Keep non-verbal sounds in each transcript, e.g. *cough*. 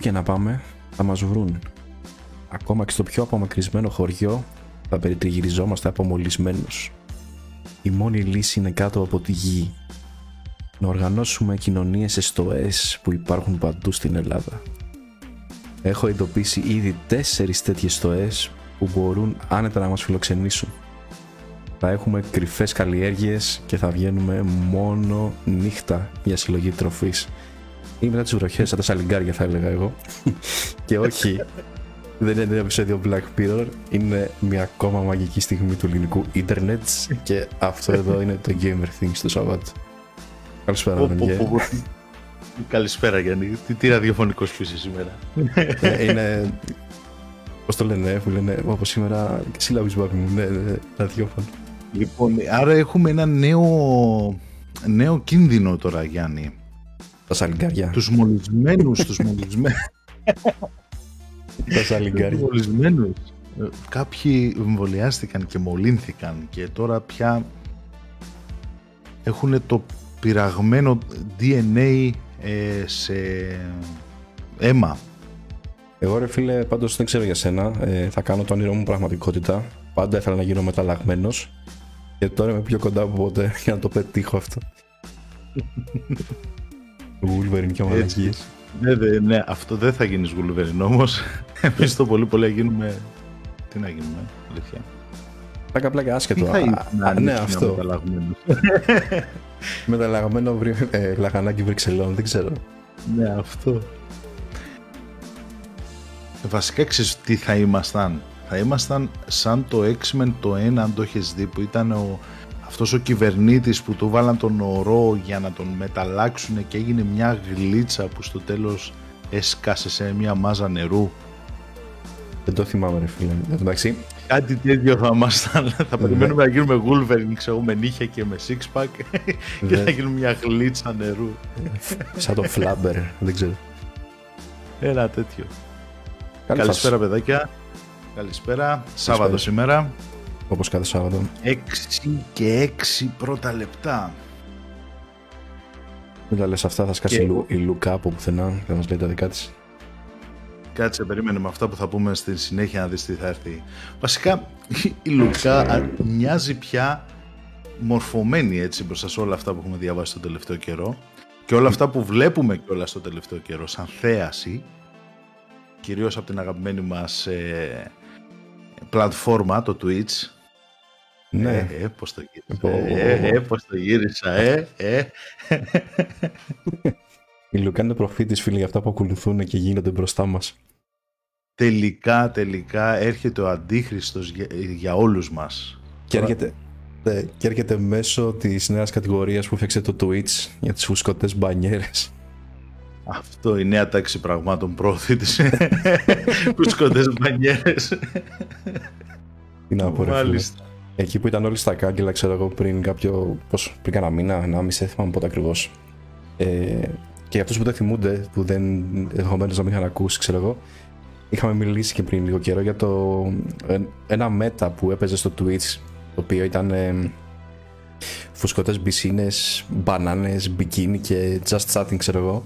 Όπου και να πάμε θα μας βρουν. Ακόμα και στο πιο απομακρυσμένο χωριό θα περιτριγυριζόμαστε απομολυσμένους. Η μόνη λύση είναι κάτω από τη γη. Να οργανώσουμε κοινωνίες εστοές που υπάρχουν παντού στην Ελλάδα. Έχω εντοπίσει ήδη τέσσερις τέτοιες στοές που μπορούν άνετα να μας φιλοξενήσουν. Θα έχουμε κρυφές καλλιέργειες και θα βγαίνουμε μόνο νύχτα για συλλογή τροφής. Ή μετά τις βροχές, σαν τα σαλιγκάρια θα έλεγα εγώ. *laughs* και όχι, δεν είναι ένα επεισόδιο Black Mirror, είναι μια ακόμα μαγική στιγμή του ελληνικού ίντερνετ και αυτό εδώ είναι το Gamer Things του Σαββάτου. Καλησπέρα, παιδιά. Καλησπέρα Γιάννη. Τι, τι ραδιοφωνικός είσαι σήμερα. Ε, είναι. Πώς το λένε, που λένε όπως σήμερα. Σύλλαβη μου, ναι, ναι, ραδιόφωνο. Λοιπόν, άρα έχουμε ένα νέο, νέο κίνδυνο τώρα, Γιάννη. Τα σαλιγκάρια. Τους μολυσμένους, τους μολυσμένους. Τα σαλιγκάρια. Τους μολυσμένους. Ε, κάποιοι εμβολιάστηκαν και μολύνθηκαν και τώρα πια έχουν το πειραγμένο DNA ε, σε αίμα. Εγώ ρε φίλε πάντως δεν ξέρω για σένα, ε, θα κάνω το όνειρό μου πραγματικότητα. Πάντα ήθελα να γίνω μεταλλαγμένος και τώρα είμαι πιο κοντά από ποτέ *laughs* για να το πετύχω αυτό. Wolverine και μαλακίες. Ναι, ναι, ναι, αυτό δεν θα γίνεις Wolverine όμως. *laughs* Εμείς το πολύ πολύ γίνουμε... Τι να γίνουμε, αλήθεια. Θα πλάκα άσχετο. Τι θα είναι ναι, αυτό. Μεταλλαγμένος *laughs* ε, λαχανάκι Βρυξελών, δεν ξέρω. Ναι, αυτό. Βασικά ξέρεις τι θα ήμασταν. Θα ήμασταν σαν το X-Men το 1 αν το έχεις δει που ήταν ο, αυτός ο κυβερνήτης που του βάλαν τον ορό για να τον μεταλλάξουν και έγινε μια γλίτσα που στο τέλος έσκασε σε μια μάζα νερού. Δεν το θυμάμαι ρε φίλε. Εντάξει, Κάτι τέτοιο θα ήμασταν. θα ναι. περιμένουμε να γίνουμε Wolverine, ξέρω, με νύχια και με six pack *laughs* και θα γίνουμε μια γλίτσα νερού. Σαν το Flabber, δεν ξέρω. Ένα τέτοιο. Καλησπέρα παιδάκια. Καλησπέρα. Σάββατος σήμερα. Όπως κάθε Σάββατο. 6 και 6 πρώτα λεπτά. Μην τα λες αυτά, θα σκάσει και... η Λουκά από πουθενά, θα μας λέει τα δικά της. Κάτσε, περίμενε με αυτά που θα πούμε στη συνέχεια να δεις τι θα έρθει. Βασικά, η Λουκά μοιάζει πια μορφωμένη έτσι μπροστά σε όλα αυτά που έχουμε διαβάσει τον τελευταίο καιρό και όλα αυτά που βλέπουμε και όλα στο τελευταίο καιρό σαν θέαση κυρίως από την αγαπημένη μας ε, πλατφόρμα, το Twitch ναι. Ε, ε, πώς το γύρισα, ε, ε, πώς το γύρισα, ε, ε. Η Λουκά είναι προφήτης φίλοι για αυτά που ακολουθούν και γίνονται μπροστά μας. Τελικά, τελικά έρχεται ο Αντίχριστος για, για όλους μας. Και έρχεται, ναι, και έρχεται μέσω της νέας κατηγορίας που φτιάξε το Twitch για τις φουσκωτές μπανιέρες. Αυτό η νέα τάξη πραγμάτων πρόθη της *laughs* φουσκωτές μπανιέρες. Τι να πω ρε Εκεί που ήταν όλοι στα κάγκελα, ξέρω εγώ, πριν κάποιο, πώς, πριν κάνα μήνα, ένα μισή, θυμάμαι πότε ακριβώς. Ε, και για αυτούς που δεν θυμούνται, που δεν ενδεχομένως να μην είχαν ακούσει, ξέρω εγώ, είχαμε μιλήσει και πριν λίγο καιρό για το ένα μέτα που έπαιζε στο Twitch, το οποίο ήταν ε, φουσκωτές μπισίνες, μπανάνες, μπικίνι και just chatting, ξέρω εγώ.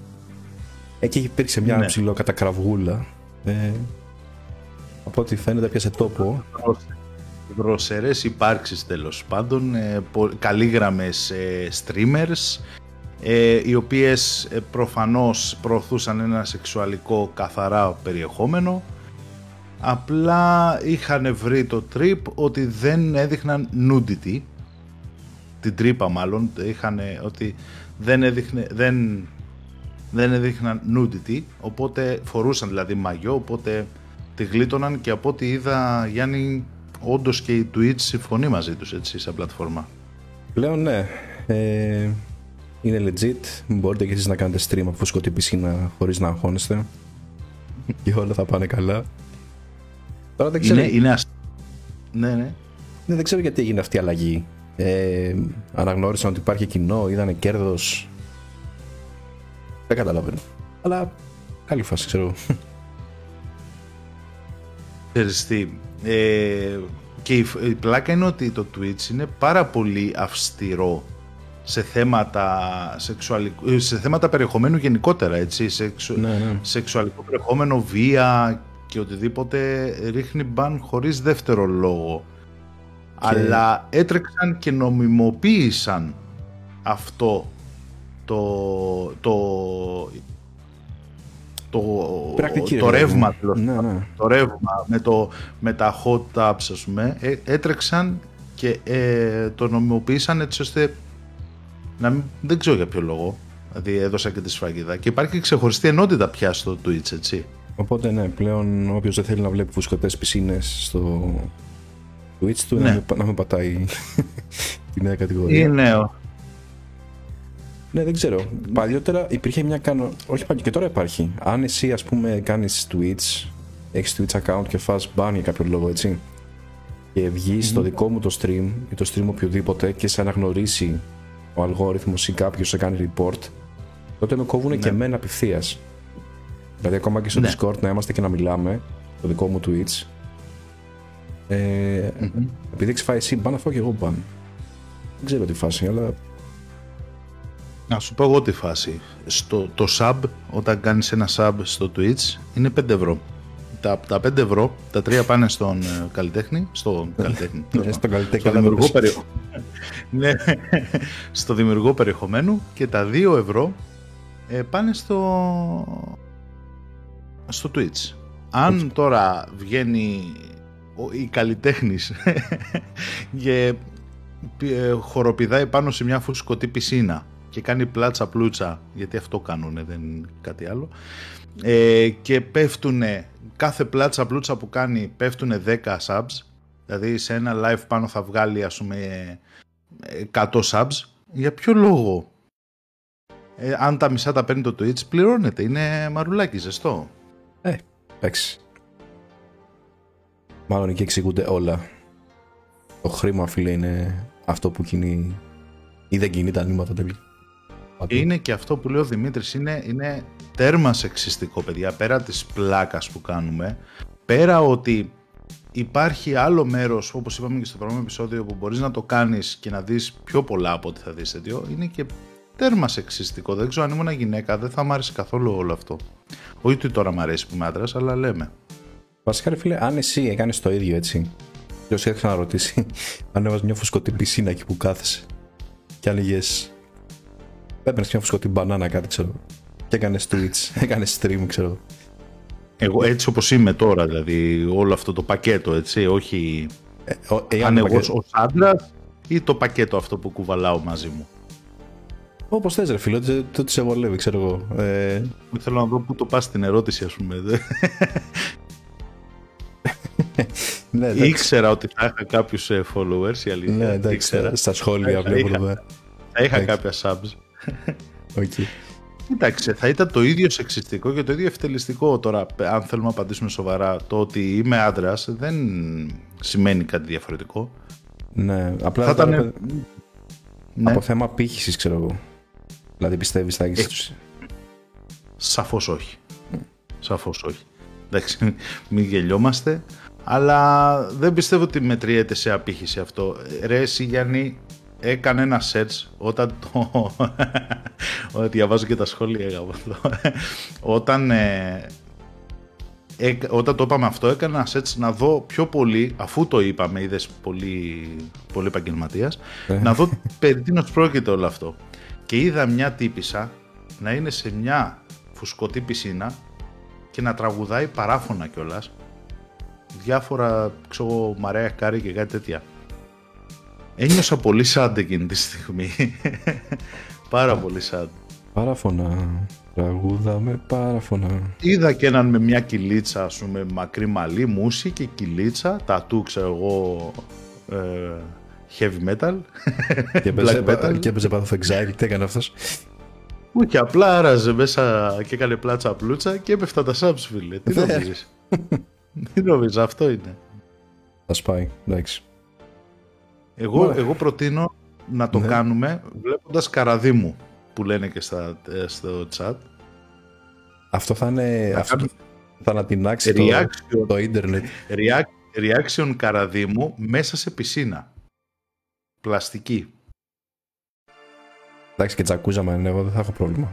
Εκεί υπήρξε μια ναι. ψηλό κατακραυγούλα. Ε, από ό,τι φαίνεται πιάσε τόπο. Δροσερές υπάρξεις τέλος πάντων, ε, καλήγραμμες ε, streamers, ε, οι οποίες ε, προφανώς προωθούσαν ένα σεξουαλικό καθαρά περιεχόμενο. Απλά είχαν βρει το trip ότι δεν έδειχναν nudity. Την τρύπα μάλλον είχαν ότι δεν, έδειχνε, δεν, δεν έδειχναν nudity οπότε φορούσαν δηλαδή μαγιό οπότε τη γλίτωναν και από ό,τι είδα Γιάννη όντως και η Twitch συμφωνεί μαζί τους έτσι σαν πλατφόρμα Πλέον ναι ε, είναι legit. Μπορείτε και εσείς να κάνετε stream από σκοτή πισίνα χωρίς να αγχώνεστε. *laughs* και όλα θα πάνε καλά. Τώρα δεν ξέρω... Είναι, είναι Ναι, ναι. Ναι, δεν ξέρω γιατί έγινε αυτή η αλλαγή. Ε, αναγνώρισαν ότι υπάρχει κοινό, είδανε κέρδος. Δεν καταλαβαίνω. Αλλά καλή φάση, ξέρω. Ξέρεις τι, ε, και η, η πλάκα είναι ότι το Twitch είναι πάρα πολύ αυστηρό σε θέματα, σεξουαλικού, σε θέματα περιεχομένου γενικότερα, έτσι, σεξου, Ναι, ναι. σεξουαλικό περιεχόμενο, βία και οτιδήποτε ρίχνει μπαν χωρίς δεύτερο λόγο. Αλλά έτρεξαν και νομιμοποίησαν αυτό το, το, το, Πρακτική, το ρε παιδί μου. ρεύμα, τέλος Ναι, πάντων. ναι. το ρεύμα με, το, με τα hot tubs ας πούμε ε, έτρεξαν και ε, το νομιμοποίησαν έτσι ώστε να μην, δεν ξέρω για ποιο λόγο δηλαδή έδωσα και τη σφραγίδα και υπάρχει ξεχωριστή ενότητα πια στο Twitch έτσι Οπότε ναι, πλέον όποιος δεν θέλει να βλέπει φουσκωτές πισίνες στο Twitch του Ναι. να, μην, να μην πατάει *laughs* τη νέα κατηγορία. είναι Ναι, δεν ξέρω. Παλιότερα υπήρχε μια κάνω. Όχι παλιότερα, και τώρα υπάρχει. Αν εσύ, ας πούμε, κάνεις Twitch, έχεις Twitch account και φας ban για κάποιο λόγο, έτσι. Και βγεις στο δικό μου το stream ή το stream οποιοδήποτε και σε αναγνωρίσει ο αλγόριθμος ή κάποιος σε κάνει report, τότε με κόβουν και εμένα απευθείας. Δηλαδή, ακόμα και στο Ναι. Discord να είμαστε και να μιλάμε, το δικό μου Twitch. Ε, Επειδή έχεις φάει εσύ ban, θα φάω και εγώ ban. Δεν ξέρω τι φάση, αλλά Να σου πω εγώ τη φάση. Στο, το sub, όταν κάνεις ένα sub στο Twitch, είναι 5 ευρώ. Τα, τα 5 ευρώ, τα τρία πάνε στον ε, καλλιτέχνη, στον καλλιτέχνη, Ναι, στον καλλιτέχνη, στο καλά δημιουργό, το πες. περιεχο... ναι, *laughs* στο δημιουργό περιεχομένου και τα 2 ευρώ ε, πάνε στο, στο Twitch. Αν τώρα βγαίνει ο, η καλλιτέχνης *laughs* και ε, χοροπηδάει πάνω σε μια φουσκωτή πισίνα και κάνει πλάτσα πλούτσα, γιατί αυτό κάνουνε, δεν είναι κάτι άλλο, ε, και πέφτουνε, κάθε πλάτσα πλούτσα που κάνει πέφτουνε 10 subs, δηλαδή σε ένα live πάνω θα βγάλει ας πούμε 100 subs, για ποιο λόγο; Ε, αν τα μισά τα παίρνει το Twitch, πληρώνεται, είναι μαρουλάκι ζεστό. Εντάξει. Μάλλον εκεί εξηγούνται όλα. Το χρήμα, φίλε, είναι αυτό που κινεί ή δεν κινεί τα νήματα τελικά. Παντού. Είναι και αυτό που λέει ο Δημήτρης, είναι, είναι τέρμα σεξιστικό, παιδιά, πέρα της πλάκας που κάνουμε, πέρα ότι υπάρχει άλλο μέρος, όπως είπαμε και στο προηγούμενο επεισόδιο, που μπορείς να το κάνεις και να δεις πιο πολλά από ό,τι θα δεις τέτοιο, είναι και τέρμα σεξιστικό. Δεν ξέρω αν ήμουν γυναίκα, δεν θα μ' άρεσε καθόλου όλο αυτό. Όχι ότι τώρα μ' αρέσει που είμαι άντρας, αλλά λέμε. Βασικά, ρε φίλε, αν εσύ έκανες το ίδιο έτσι, ποιο είχε ξαναρωτήσει, *laughs* αν έβαζε μια φουσκωτή πισίνα εκεί που κάθεσαι και άνοιγες. Έπαιρνες μια φουσκωτή μπανάνα, κάτι ξέρω. Και έκανε Twitch, *laughs* έκανε stream, ξέρω. Εγώ έτσι όπως είμαι τώρα, δηλαδή όλο αυτό το πακέτο, έτσι, όχι Ε, ο- εάν αν το εγώ πακέτο- ως άντρας ή το πακέτο αυτό που κουβαλάω μαζί μου. Όπως θες, ρε φίλε, το, το σε βολεύει, ξέρω εγώ. Ε, Θέλω να δω πού το πας στην ερώτηση, ας πούμε. *laughs* ναι, εντάξει. Ήξερα ότι θα είχα κάποιους followers, η αλήθεια. Ναι, εντάξει, Ήξερα. στα σχόλια Θα βλέπω είχα. εδώ. Θα είχα εντάξει. κάποια subs. OK. Κοίταξε, θα ήταν το ίδιο σεξιστικό και το ίδιο ευτελιστικό τώρα, αν θέλουμε να απαντήσουμε σοβαρά. Το ότι είμαι άντρας δεν σημαίνει κάτι διαφορετικό. Ναι, απλά Θα τώρα, ήταν. Ναι, από θέμα πύχηση, ξέρω εγώ. Δηλαδή πιστεύεις θα έχεις. Ε, σαφώς όχι. Σαφώς όχι. Εντάξει, μην γελιόμαστε. Αλλά δεν πιστεύω ότι μετριέται σε απήχηση αυτό. Ρε, εσύ Γιάννη, έκανε ένα search όταν το. Όταν διαβάζω και τα σχόλια για αυτό. όταν. ε, έκα- όταν το είπαμε αυτό, έκανα ένα search να δω πιο πολύ, αφού το είπαμε, είδες πολύ, πολύ επαγγελματίας, Ε. να δω περί τίνος πρόκειται όλο αυτό. Και είδα μια τύπισσα να είναι σε μια φουσκωτή πισίνα και να τραγουδάει παράφωνα κιόλας. Διάφορα, ξέρω, Mariah Carey και κάτι τέτοια. Ένιωσα πολύ sad εκείνη τη στιγμή. *laughs* Πάρα πολύ sad. Παράφωνα. Τραγουδάμε παράφωνα. Είδα και έναν με μια κοιλίτσα, ας πούμε, μακρύ μαλλί, μούσι και κοιλίτσα, τατού, ξέρω εγώ, ε, heavy metal. *laughs* Και έπαιζε, Black metal. και έπαιζε Path of Exile. Τι έκανε αυτός; Όχι, απλά άραζε μέσα και έκανε πλάτσα πλούτσα και έπεφτα τα subs, φίλε. Τι Ναι. νομίζεις; *laughs* Τι νομίζεις, αυτό είναι. Θα σπάει. Εντάξει. Εγώ, Μάλιστα. εγώ προτείνω να το Ναι. κάνουμε βλέποντας καραδίμου, που λένε και στα, ε, στο chat. Αυτό θα είναι. Θα Αυτό, κάνουμε θα ανατινάξει το, Reaction, το ίντερνετ. reac- reaction καραδίμου μέσα σε πισίνα. Πλαστική. Εντάξει και τζακούζα μα είναι, εγώ δεν θα έχω πρόβλημα.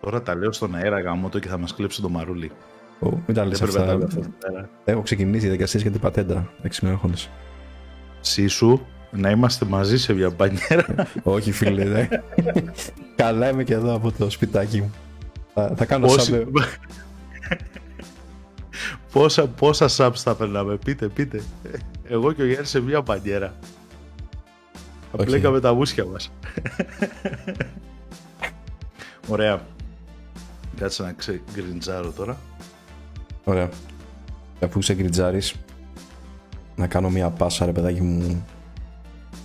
Τώρα τα λέω στον αέρα γάμο το και θα μας κλέψει το μαρούλι. Ω, μην τα λες Δεν πρέπει να αυτά. τα λέω αυτά. Έχω ξεκινήσει διαδικασίες για την πατέντα. Έξι με έχονες. Σίσου, να είμαστε μαζί σε μια μπανιέρα. Όχι φίλε, δε. Καλά είμαι και εδώ από το σπιτάκι μου. Θα, θα κάνω Πόσοι- σαν... *laughs* πόσα, πόσα subs θα περνάμε, πείτε, πείτε. Εγώ και ο Γιάννης σε μια μπανιέρα. Θα Οκ. πλέκαμε τα μούσια μας. Ωραία. Κάτσε να ξεκριντζάρω τώρα. Ωραία. Αφού ξεκριντζάρεις, να κάνω μια πάσα ρε παιδάκι μου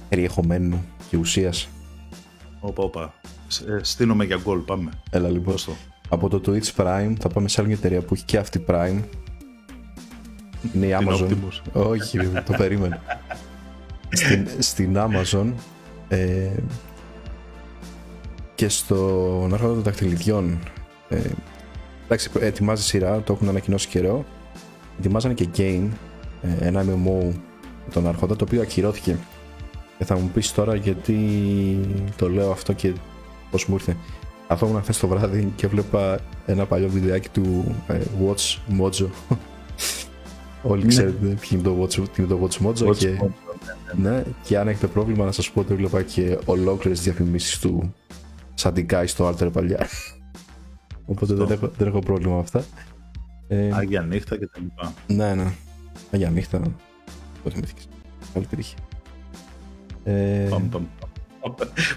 περιεχομένου και ουσίας. Όπα, όπα. Σ- ε, Στήνομαι για γκολ, πάμε. Έλα λοιπόν. Δώσ' το. Από το Twitch Prime θα πάμε σε άλλη μια εταιρεία που έχει και αυτή Prime. Είναι η Την Amazon. Optimus. Όχι, ρε, το περίμενα. στην, στην Amazon ε, και στον άρχοντα των δαχτυλιδιών. Ε, εντάξει, ετοιμάζει σειρά, το έχουν ανακοινώσει καιρό. Ετοιμάζανε και game, ε, ένα MMO με τον άρχοντα, το οποίο ακυρώθηκε. Και θα μου πεις τώρα γιατί το λέω αυτό και πώς μου ήρθε. Καθόμουν χθες το βράδυ και βλέπα ένα παλιό βιντεάκι του ε, Watch Mojo. *laughs* Όλοι Ναι. ξέρετε ποιο είναι το Watch, τι είναι το Watch Mojo Watch και, Mojo, ναι, και αν έχετε πρόβλημα να σας πω ότι βλέπα και ολόκληρες διαφημίσεις του σαν την Kai στο Alter παλιά. *laughs* Οπότε δεν έχω, δεν έχω πρόβλημα με αυτά. Ε, Άγια νύχτα και τα λοιπά. ναι, ναι. Αγιά νύχτα. Το θυμήθηκες. Καλή τύχη. Ε, Πάμε, πάμε. Πάμε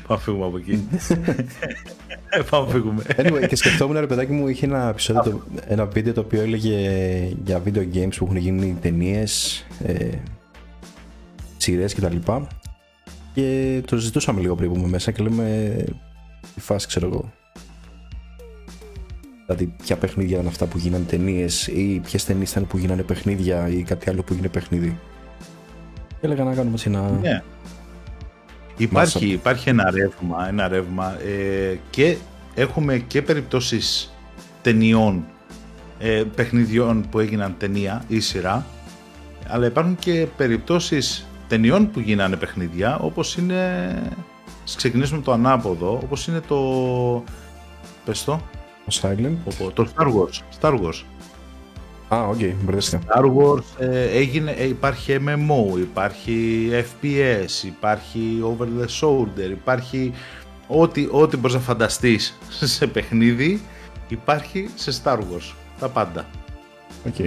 να φύγουμε από εκεί. Πάμε να φύγουμε. Anyway, και σκεφτόμουν ρε παιδάκι μου, είχε ένα επεισόδιο, το- ένα βίντεο το οποίο έλεγε για video games που έχουν γίνει ταινίες, ε, σειρές κτλ. Και το ζητούσαμε λίγο πριν πούμε μέσα και λέμε τι φάση ξέρω εγώ. Δηλαδή, ποια παιχνίδια ήταν αυτά που γίνανε ταινίες ή ποιες ταινίες ήταν που γίνανε παιχνίδια ή κάτι άλλο που έγινε παιχνίδι; Και έλεγα να κάνουμε έτσι ένα. Ναι. Υπάρχει, Μάσα. υπάρχει ένα ρεύμα, ένα ρεύμα ε, και έχουμε και περιπτώσεις ταινιών, ε, παιχνιδιών που έγιναν ταινία ή σειρά, αλλά υπάρχουν και περιπτώσεις ταινιών που γίνανε παιχνίδια, όπως είναι, ας ξεκινήσουμε με το ανάποδο, όπως είναι το, πες το, Το Silent. το- το Star Wars. Star Wars. Α, OK, okay, μπερδεύτηκα. Star Wars ε, έγινε, ε, υπάρχει MMO, υπάρχει FPS, υπάρχει Over the Shoulder, υπάρχει ό,τι, ό,τι μπορείς να φανταστείς *laughs* σε παιχνίδι υπάρχει σε Star Wars, τα πάντα. Οκ.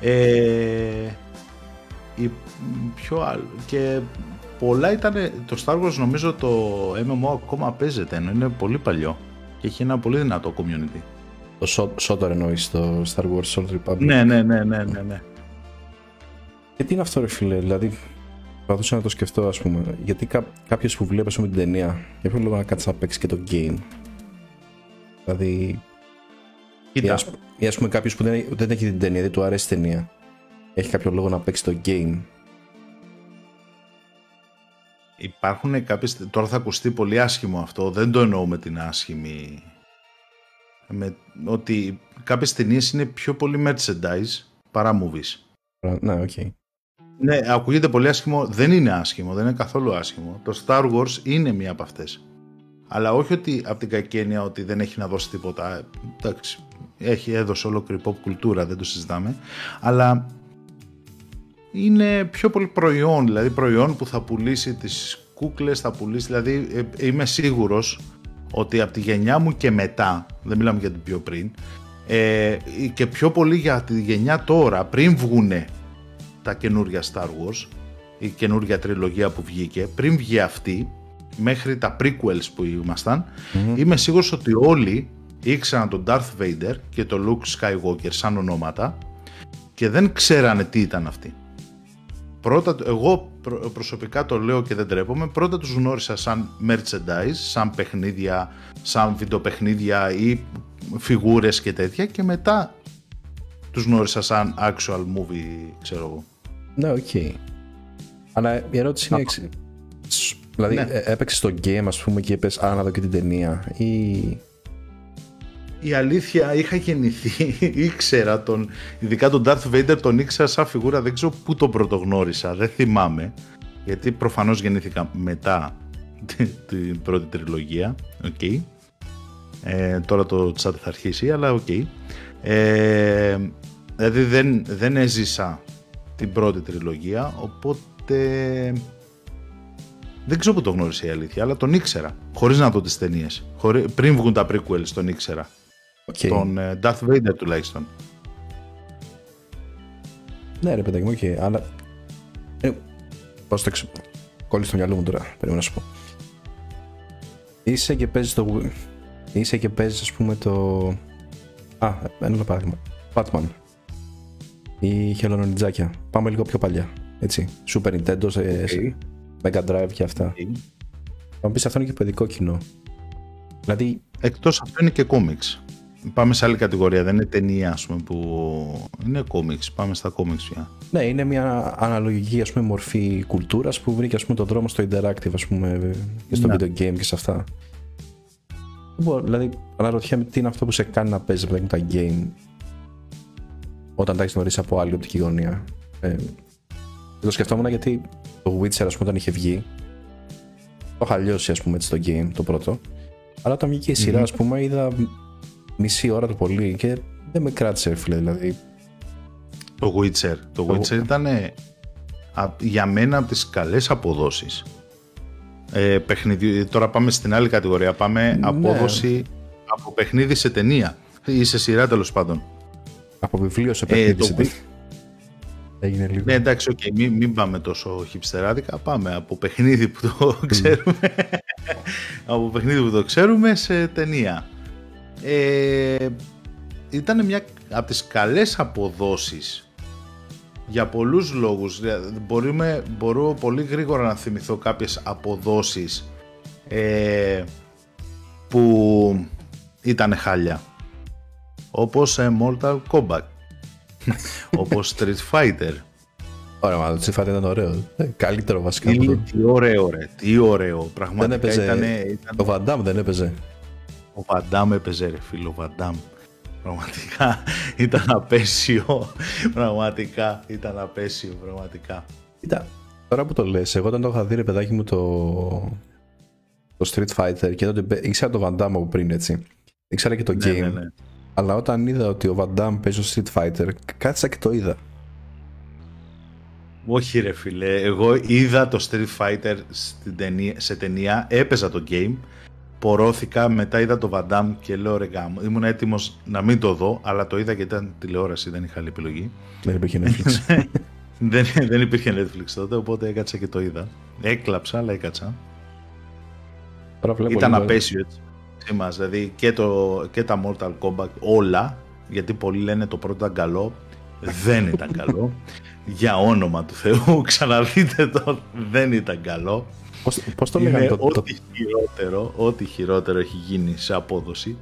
Ε, η, πιο άλλο, και πολλά ήταν, το Star Wars νομίζω το MMO ακόμα παίζεται, ενώ είναι πολύ παλιό και έχει ένα πολύ δυνατό community. Το Sot- Sotor εννοείς, το Star Wars Old Republic. Ναι, ναι, ναι, ναι, ναι, ναι. Και τι είναι αυτό, ρε φίλε, δηλαδή. Προσπαθούσα να το σκεφτώ, ας πούμε. Γιατί κά- κάποιος που βλέπει με την ταινία, για ποιο λόγο να κάτσεις να παίξεις και το game; Δηλαδή, ή Κοίτα, ας, ή ας πούμε κάποιος που δεν, δεν έχει την ταινία, δεν του αρέσει η ταινία. Έχει κάποιο λόγο να παίξει το game; Υπάρχουν κάποιες, τώρα θα ακουστεί πολύ άσχημο αυτό, δεν το εννοώ με την άσχημη, με, ότι κάποιες ταινίες είναι πιο πολύ merchandise παρά movies. Α, Ναι, οκ. Ναι, ακούγεται πολύ άσχημο, δεν είναι άσχημο, δεν είναι καθόλου άσχημο. Το Star Wars είναι μία από αυτές. Αλλά όχι ότι από την κακή έννοια ότι δεν έχει να δώσει τίποτα. Ε, Εντάξει, έχει έδωσε ολόκληρη pop κουλτούρα, δεν το συζητάμε. Αλλά είναι πιο πολύ προϊόν, δηλαδή προϊόν που θα πουλήσει τις κούκλες, θα πουλήσει, δηλαδή ε, είμαι σίγουρος ότι από τη γενιά μου και μετά, δεν μιλάμε για την πιο πριν, ε, και πιο πολύ για τη γενιά τώρα, πριν βγουνε τα καινούρια Star Wars, η καινούρια τριλογία που βγήκε, πριν βγει αυτή, μέχρι τα prequels που ήμασταν, είμαι σίγουρος ότι όλοι ήξεραν τον Darth Vader και τον Luke Skywalker σαν ονόματα και δεν ξέρανε τι ήταν αυτοί. Πρώτα, εγώ προ- προσωπικά το λέω και δεν τρέπομαι, πρώτα τους γνώρισα σαν merchandise, σαν παιχνίδια, σαν βιντεοπαιχνίδια ή φιγούρες και τέτοια και μετά τους γνώρισα σαν actual movie, ξέρω εγώ. Ναι, οκ. Αλλά η ερώτηση είναι εξής. Δηλαδή, Ναι. ε, έπαιξες το game, ας πούμε, και είπες Α, να δω και την ταινία. Ή. Η αλήθεια είχα γεννηθεί, *laughs* ήξερα τον, ειδικά τον Darth Vader τον ήξερα σαν φιγούρα, δεν ξέρω πού τον πρωτογνώρισα, δεν θυμάμαι, γιατί προφανώς γεννήθηκα μετά την πρώτη τριλογία. Okay. Ε, τώρα το chat θα αρχίσει, αλλά OK. Okay. Ε, δηλαδή δεν, δεν έζησα την πρώτη τριλογία, οπότε δεν ξέρω που το γνώρισε η αλήθεια, αλλά τον ήξερα. Χωρίς να δω τις ταινίες. Πριν βγουν τα prequels τον ήξερα. Okay. Τον ε, Darth Vader τουλάχιστον. Ναι ρε παιδάκι μου, okay. αλλά... Ε, πώς το Κόλλησε στο μυαλό μου τώρα, πρέπει να σου πω. Είσαι και παίζεις το... Είσαι και παίζεις ας πούμε το... Α, ένα παράδειγμα. Batman. Ή χελονονιτζάκια. Πάμε λίγο πιο παλιά. Έτσι. Super Nintendo, okay. Mega Drive και αυτά. Okay. Θα μου πεις αυτό είναι και παιδικό κοινό. Δηλαδή... Εκτός αυτό είναι και κόμιξ. Πάμε σε άλλη κατηγορία. Δεν είναι ταινία, ας πούμε, που είναι κόμιξ. Πάμε στα κόμιξ πια. Ναι, είναι μια αναλογική ας πούμε, μορφή κουλτούρας που βρήκε ας πούμε, τον δρόμο στο interactive ας πούμε, και στο ναι. video game και σε αυτά. Δηλαδή, αναρωτιέμαι τι είναι αυτό που σε κάνει να παίζεις με τα game όταν τα έχεις γνωρίσει από άλλη οπτική γωνία. Ε, το σκεφτόμουν γιατί το Witcher, ας πούμε, όταν είχε βγει, το είχα λιώσει, ας πούμε, έτσι, το game, το πρώτο. Αλλά όταν βγήκε η σειρά, mm-hmm. ας πούμε, είδα μισή ώρα το πολύ και δεν με κράτησε, φίλε, δηλαδή. Το Witcher. Το, το... Witcher ήταν για μένα από τις καλές αποδόσεις. Ε, παιχνιδι... Τώρα πάμε στην άλλη κατηγορία. Πάμε ναι. απόδοση από παιχνίδι σε ταινία ή σε σειρά τέλος πάντων. Από βιβλίο σε παιχνίδι ε, σε ταινία. Έγινε λίγο. Ναι, εντάξει, okay, μην, μην πάμε τόσο χυψτεράδικα. Πάμε από παιχνίδι που το *laughs* ξέρουμε. από παιχνίδι που το ξέρουμε σε ταινία. Ε, ήταν μια από τις καλές αποδόσεις για πολλούς λόγους. Μπορούμε, μπορώ πολύ γρήγορα να θυμηθώ κάποιες αποδόσεις ε, που ήταν χάλια. Όπως ε, Mortal Kombat. *laughs* όπως Street Fighter. Ωραία, μα το Street Fighter ήταν ωραίο. Ε, καλύτερο βασικά. Τι, τι ωραίο, ρε. Τι ωραίο. Πραγματικά δεν έπαιζε, ήταν, ήταν... Το Van Damme δεν έπαιζε. Ο Van Damme έπαιζε, ρε φίλο. Van Damme. Πραγματικά *laughs* ήταν απέσιο. Πραγματικά ήταν απέσιο. Πραγματικά. Κοίτα, τώρα που το λες, εγώ όταν το είχα δει ρε παιδάκι μου το, το Street Fighter και τότε ήξερα το Van Damme από πριν έτσι. Ήξερα και το ναι, ναι game. Ναι, Αλλά όταν είδα ότι ο Van Damme παίζει στο Street Fighter, κάθισα και το είδα. Όχι ρε φίλε, εγώ είδα το Street Fighter σε ταινία, έπαιζα το game πορώθηκα, μετά είδα το Van και λέω ρε γάμο. Ήμουν έτοιμος να μην το δω, αλλά το είδα και ήταν τηλεόραση, δεν είχα άλλη επιλογή. Δεν υπήρχε Netflix. *laughs* δεν, δεν υπήρχε Netflix τότε, οπότε έκατσα και το είδα. Έκλαψα, αλλά έκατσα. Ήταν απέσιο έτσι. Μας, δηλαδή και, το, και τα Mortal Kombat όλα, γιατί πολλοί λένε το πρώτο ήταν καλό, δεν ήταν καλό. *laughs* Για όνομα του Θεού, ξαναδείτε το, δεν ήταν καλό. Πώς, πώς το λέγανε το, ό,τι, χειρότερο, ό,τι χειρότερο έχει γίνει σε απόδοση.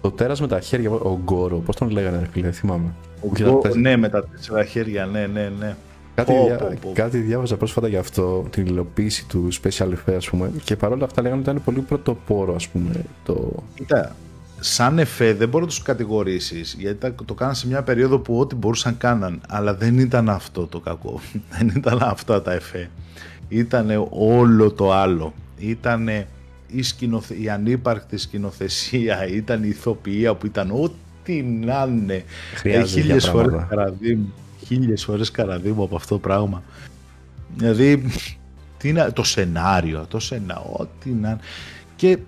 Το τέρας με τα χέρια, ο Γκόρο, πώς τον λέγανε φίλε, θυμάμαι. Ο ναι, με τα τέσσερα χέρια, ναι, ναι, ναι. Κάτι, διά, κάτι διάβαζα πρόσφατα για αυτό, την υλοποίηση του Special Effect, ας πούμε, και παρόλα αυτά λέγανε ότι ήταν πολύ πρωτοπόρο, ας πούμε. Το... Κοίτα, σαν εφέ δεν μπορεί να τους κατηγορήσεις, γιατί το κάναν σε μια περίοδο που ό,τι μπορούσαν κάναν, αλλά δεν ήταν αυτό το κακό. *laughs* δεν ήταν αυτά τα εφέ ήταν όλο το άλλο. Ήταν η, σκηνοθε... η ανύπαρκτη σκηνοθεσία, ήταν η ηθοποιία που ήταν ό,τι να είναι. χίλιες φορές καραδίμου, χίλιες φορές καραδίμου από αυτό το πράγμα. Δηλαδή, τι είναι, το σενάριο, το σενάριο, ό,τι να είναι. Και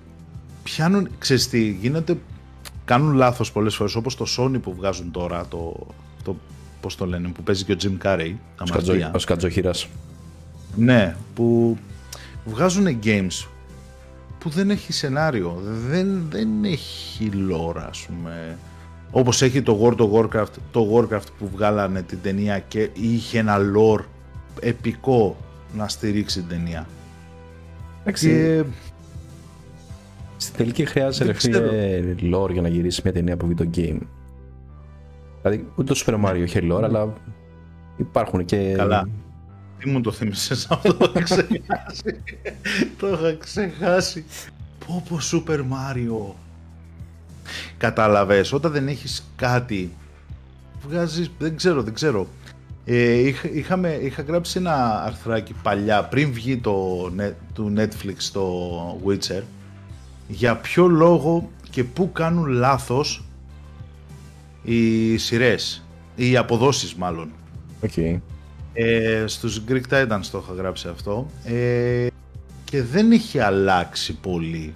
πιάνουν, ξέρεις τι, γίνεται, κάνουν λάθος πολλές φορές, όπως το Sony που βγάζουν τώρα, το, το πώς το λένε, που παίζει και ο Jim Carrey, ο Σκατζοχύρας. Ναι, που βγάζουν games που δεν έχει σενάριο, δεν, δεν έχει lore ας πούμε. Όπως έχει το World of Warcraft, το Warcraft που βγάλανε την ταινία και είχε ένα lore επικό να στηρίξει την ταινία. Και... Στην τελική χρειάζεται ρε lore για να γυρίσεις μια ταινία από video game. Δηλαδή ούτε το Super Mario έχει lore, αλλά υπάρχουν και Καλά. Τι μου το θύμισες αυτό, το είχα ξεχάσει. το είχα ξεχάσει. Πω πω Super Mario. Κατάλαβες, όταν δεν έχεις κάτι, βγάζεις, δεν ξέρω, δεν ξέρω. Ε, είχα, είχαμε, είχα γράψει ένα αρθράκι παλιά πριν βγει το, του Netflix το Witcher για ποιο λόγο και πού κάνουν λάθος οι σειρές, οι αποδόσεις μάλλον. Okay. Ε, στους Greek Titans το είχα γράψει αυτό ε, και δεν έχει αλλάξει πολύ.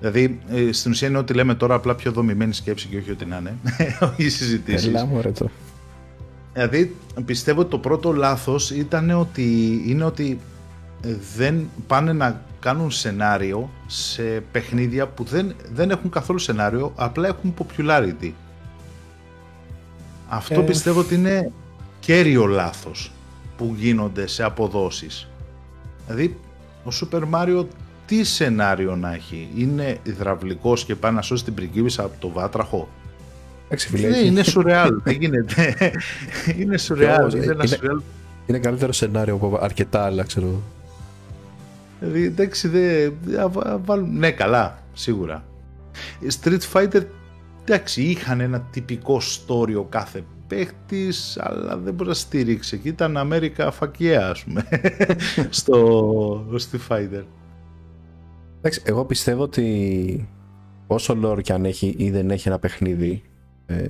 Δηλαδή, ε, στην ουσία είναι ό,τι λέμε τώρα, απλά πιο δομημένη σκέψη και όχι ό,τι να είναι. *laughs* οι συζητήσεις. Ελά, μωρέ το. Δηλαδή, πιστεύω ότι το πρώτο λάθος ήταν ότι είναι ότι δεν πάνε να κάνουν σενάριο σε παιχνίδια που δεν, δεν έχουν καθόλου σενάριο, απλά έχουν popularity. Αυτό ε... πιστεύω ότι είναι κέριο λάθος που γίνονται σε αποδόσεις. Δηλαδή, ο Super Mario τι σενάριο να έχει; Είναι υδραυλικός και πάει να σώσει την πριγκίπισσα από το βάτραχο; Ναι, είναι σουρεάλ. δεν γίνεται. *laughs* είναι σουρεάλ. Είναι, είναι, σουρεάλ. είναι καλύτερο σενάριο από αρκετά άλλα, ξέρω. Δηλαδή, εντάξει, δε, βάλουν... ναι, καλά, σίγουρα. Street Fighter, εντάξει, είχαν ένα τυπικό story ο κάθε παίχτης, αλλά δεν μπορεί να στηρίξει. Εκεί ήταν Αμέρικα φακιά, ας πούμε, *laughs* στο Street Fighter. Εντάξει, εγώ πιστεύω ότι όσο lore και αν έχει ή δεν έχει ένα παιχνίδι, ε,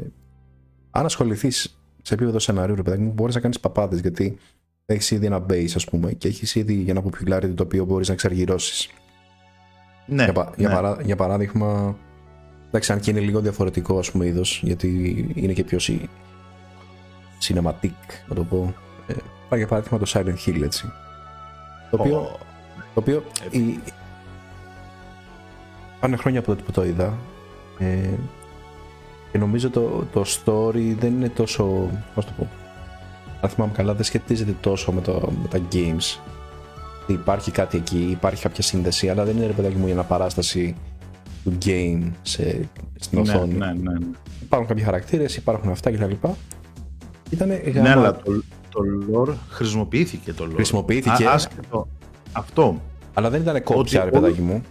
αν ασχοληθείς σε επίπεδο σενάριου, ρε παιδάκι μου, μπορείς να κάνεις παπάδες γιατί έχεις ήδη ένα base, ας πούμε, και έχεις ήδη ένα popularity το οποίο μπορείς να εξαργυρώσει. Ναι, για, ναι. παρά, για παράδειγμα, εντάξει, αν και είναι λίγο διαφορετικό, ας πούμε, είδος, γιατί είναι και πιο cinematic, να το πω. Ε, για παράδειγμα το Silent Hill, έτσι. Το οποίο, το οποίο ε, η, πάνε χρόνια από τότε που το είδα ε, και νομίζω το, το story δεν είναι τόσο, πώς το πω, αν θυμάμαι καλά δεν σχετίζεται τόσο με, το, με τα games. Υπάρχει κάτι εκεί, υπάρχει κάποια σύνδεση, αλλά δεν είναι ρε παιδάκι μου για ένα παράσταση του game σε, στην ναι, οθόνη. Ναι, ναι, ναι. Υπάρχουν κάποιοι χαρακτήρες, υπάρχουν αυτά κτλ. Ήτανε γάμα... Ναι, αλλά το, το lore χρησιμοποιήθηκε το lore. Χρησιμοποιήθηκε. Α, αυτό. Αλλά δεν ήταν κόπια, ρε παιδάκι μου.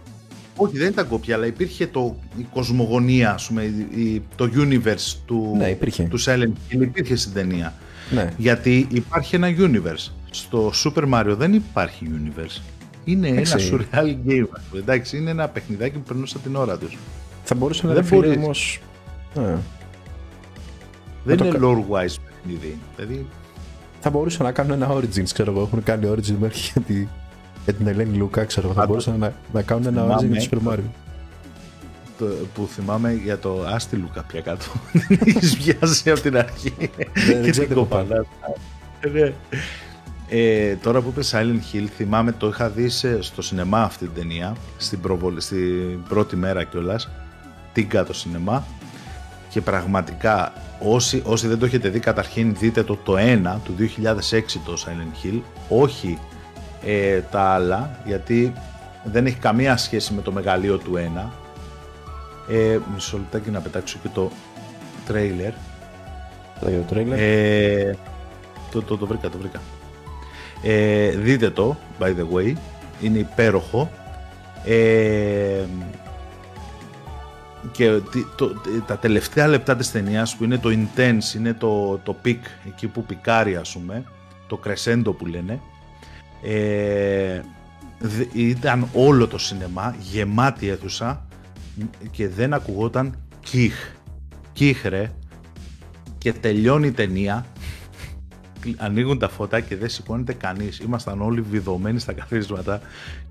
Όχι, δεν ήταν κόπια, αλλά υπήρχε το, η κοσμογονία, ας πούμε, η, το universe του, ναι, υπήρχε. του Silent Hill υπήρχε στην ταινία. Ναι. Γιατί υπάρχει ένα universe. Στο Super Mario δεν υπάρχει universe. Είναι ένα surreal game. Εντάξει, είναι ένα παιχνιδάκι που περνούσε την ώρα τους. Θα μπορούσε να είναι όμως. Ναι. Δεν είναι το... lore-wise παιχνίδι. Δηλαδή... Θα μπορούσαν να κάνουν ένα Origins, ξέρω εγώ. Έχουν κάνει Origins μέχρι για, τη... για την Ελένη Λούκα, ξέρω εγώ. Θα μπορούσαν να, να κάνουν ένα Origins για το Super Mario. Το, που θυμάμαι για το Άστι Λούκα πια κάτω. *laughs* Έχεις βιάσει από την αρχή. Δεν ξέρω κοπαλά. Ναι. Ε, τώρα που είπε Silent Hill, θυμάμαι το είχα δει στο σινεμά αυτή την ταινία, στην, προβολή, στην πρώτη μέρα κιόλας. Τίγκα το σινεμά. Και πραγματικά όσοι, όσοι δεν το έχετε δει καταρχήν δείτε το το 1 του 2006 το Silent Hill. Όχι ε, τα άλλα γιατί δεν έχει καμία σχέση με το μεγαλείο του 1 ε, μισό λεπτάκι να πετάξω και το τρέιλερ. Το τρέιλερ. Ε, το, το, το βρήκα το βρήκα. Ε, δείτε το by the way. Είναι υπέροχο. Ε, και το, τα τελευταία λεπτά της ταινίας που είναι το intense, είναι το, το peak, εκεί που πικάρει ας πούμε, το crescendo που λένε, ε, ήταν όλο το σινεμά γεμάτη αίθουσα και δεν ακουγόταν κιχ. Κιχ ρε. Και τελειώνει η ταινία ανοίγουν τα φώτα και δεν σηκώνεται κανείς. Ήμασταν όλοι βιδωμένοι στα καθίσματα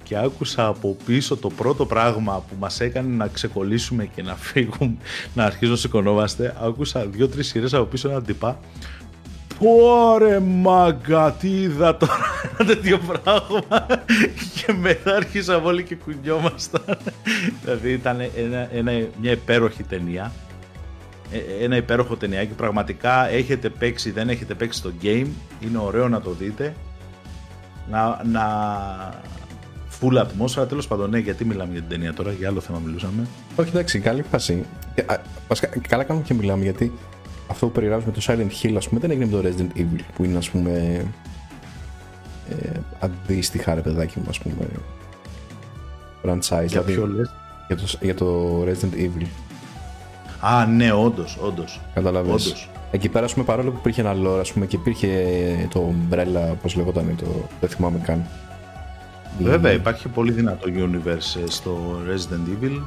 και άκουσα από πίσω το πρώτο πράγμα που μας έκανε να ξεκολλήσουμε και να φύγουμε, να αρχίσουμε να σηκωνόμαστε. Άκουσα δύο-τρεις σειρές από πίσω να τυπά. Πόρε μάγκα, τι είδα τώρα *laughs* ένα τέτοιο πράγμα και μετά άρχισαμε όλοι και κουνιόμασταν. *laughs* δηλαδή ήταν ένα, ένα, μια υπέροχη ταινία ε, ένα υπέροχο ταινιάκι. Πραγματικά έχετε παίξει, δεν έχετε παίξει το game. Είναι ωραίο να το δείτε. Να, να... Full ατμόσφαιρα, τέλος πάντων, ναι, γιατί μιλάμε για την ταινία τώρα, για άλλο θέμα μιλούσαμε. Όχι, εντάξει, καλή φάση. καλά κάνουμε και μιλάμε γιατί αυτό που περιγράφουμε το Silent Hill, ας πούμε, δεν έγινε με το Resident Evil, που είναι, ας πούμε, ε, αντίστοιχα, ρε παιδάκι μου, ας πούμε, franchise. Για δηλαδή, ποιο Για το, για το Resident Evil. Α, ναι, όντως, όντως. Καταλαβαίνω. Εκεί πέρα, πούμε, παρόλο που υπήρχε ένα lore, ας πούμε, και υπήρχε το Umbrella, πώς λεγόταν, το, δεν θυμάμαι καν. Βέβαια, υπάρχει πολύ δυνατό universe ε, στο Resident Evil.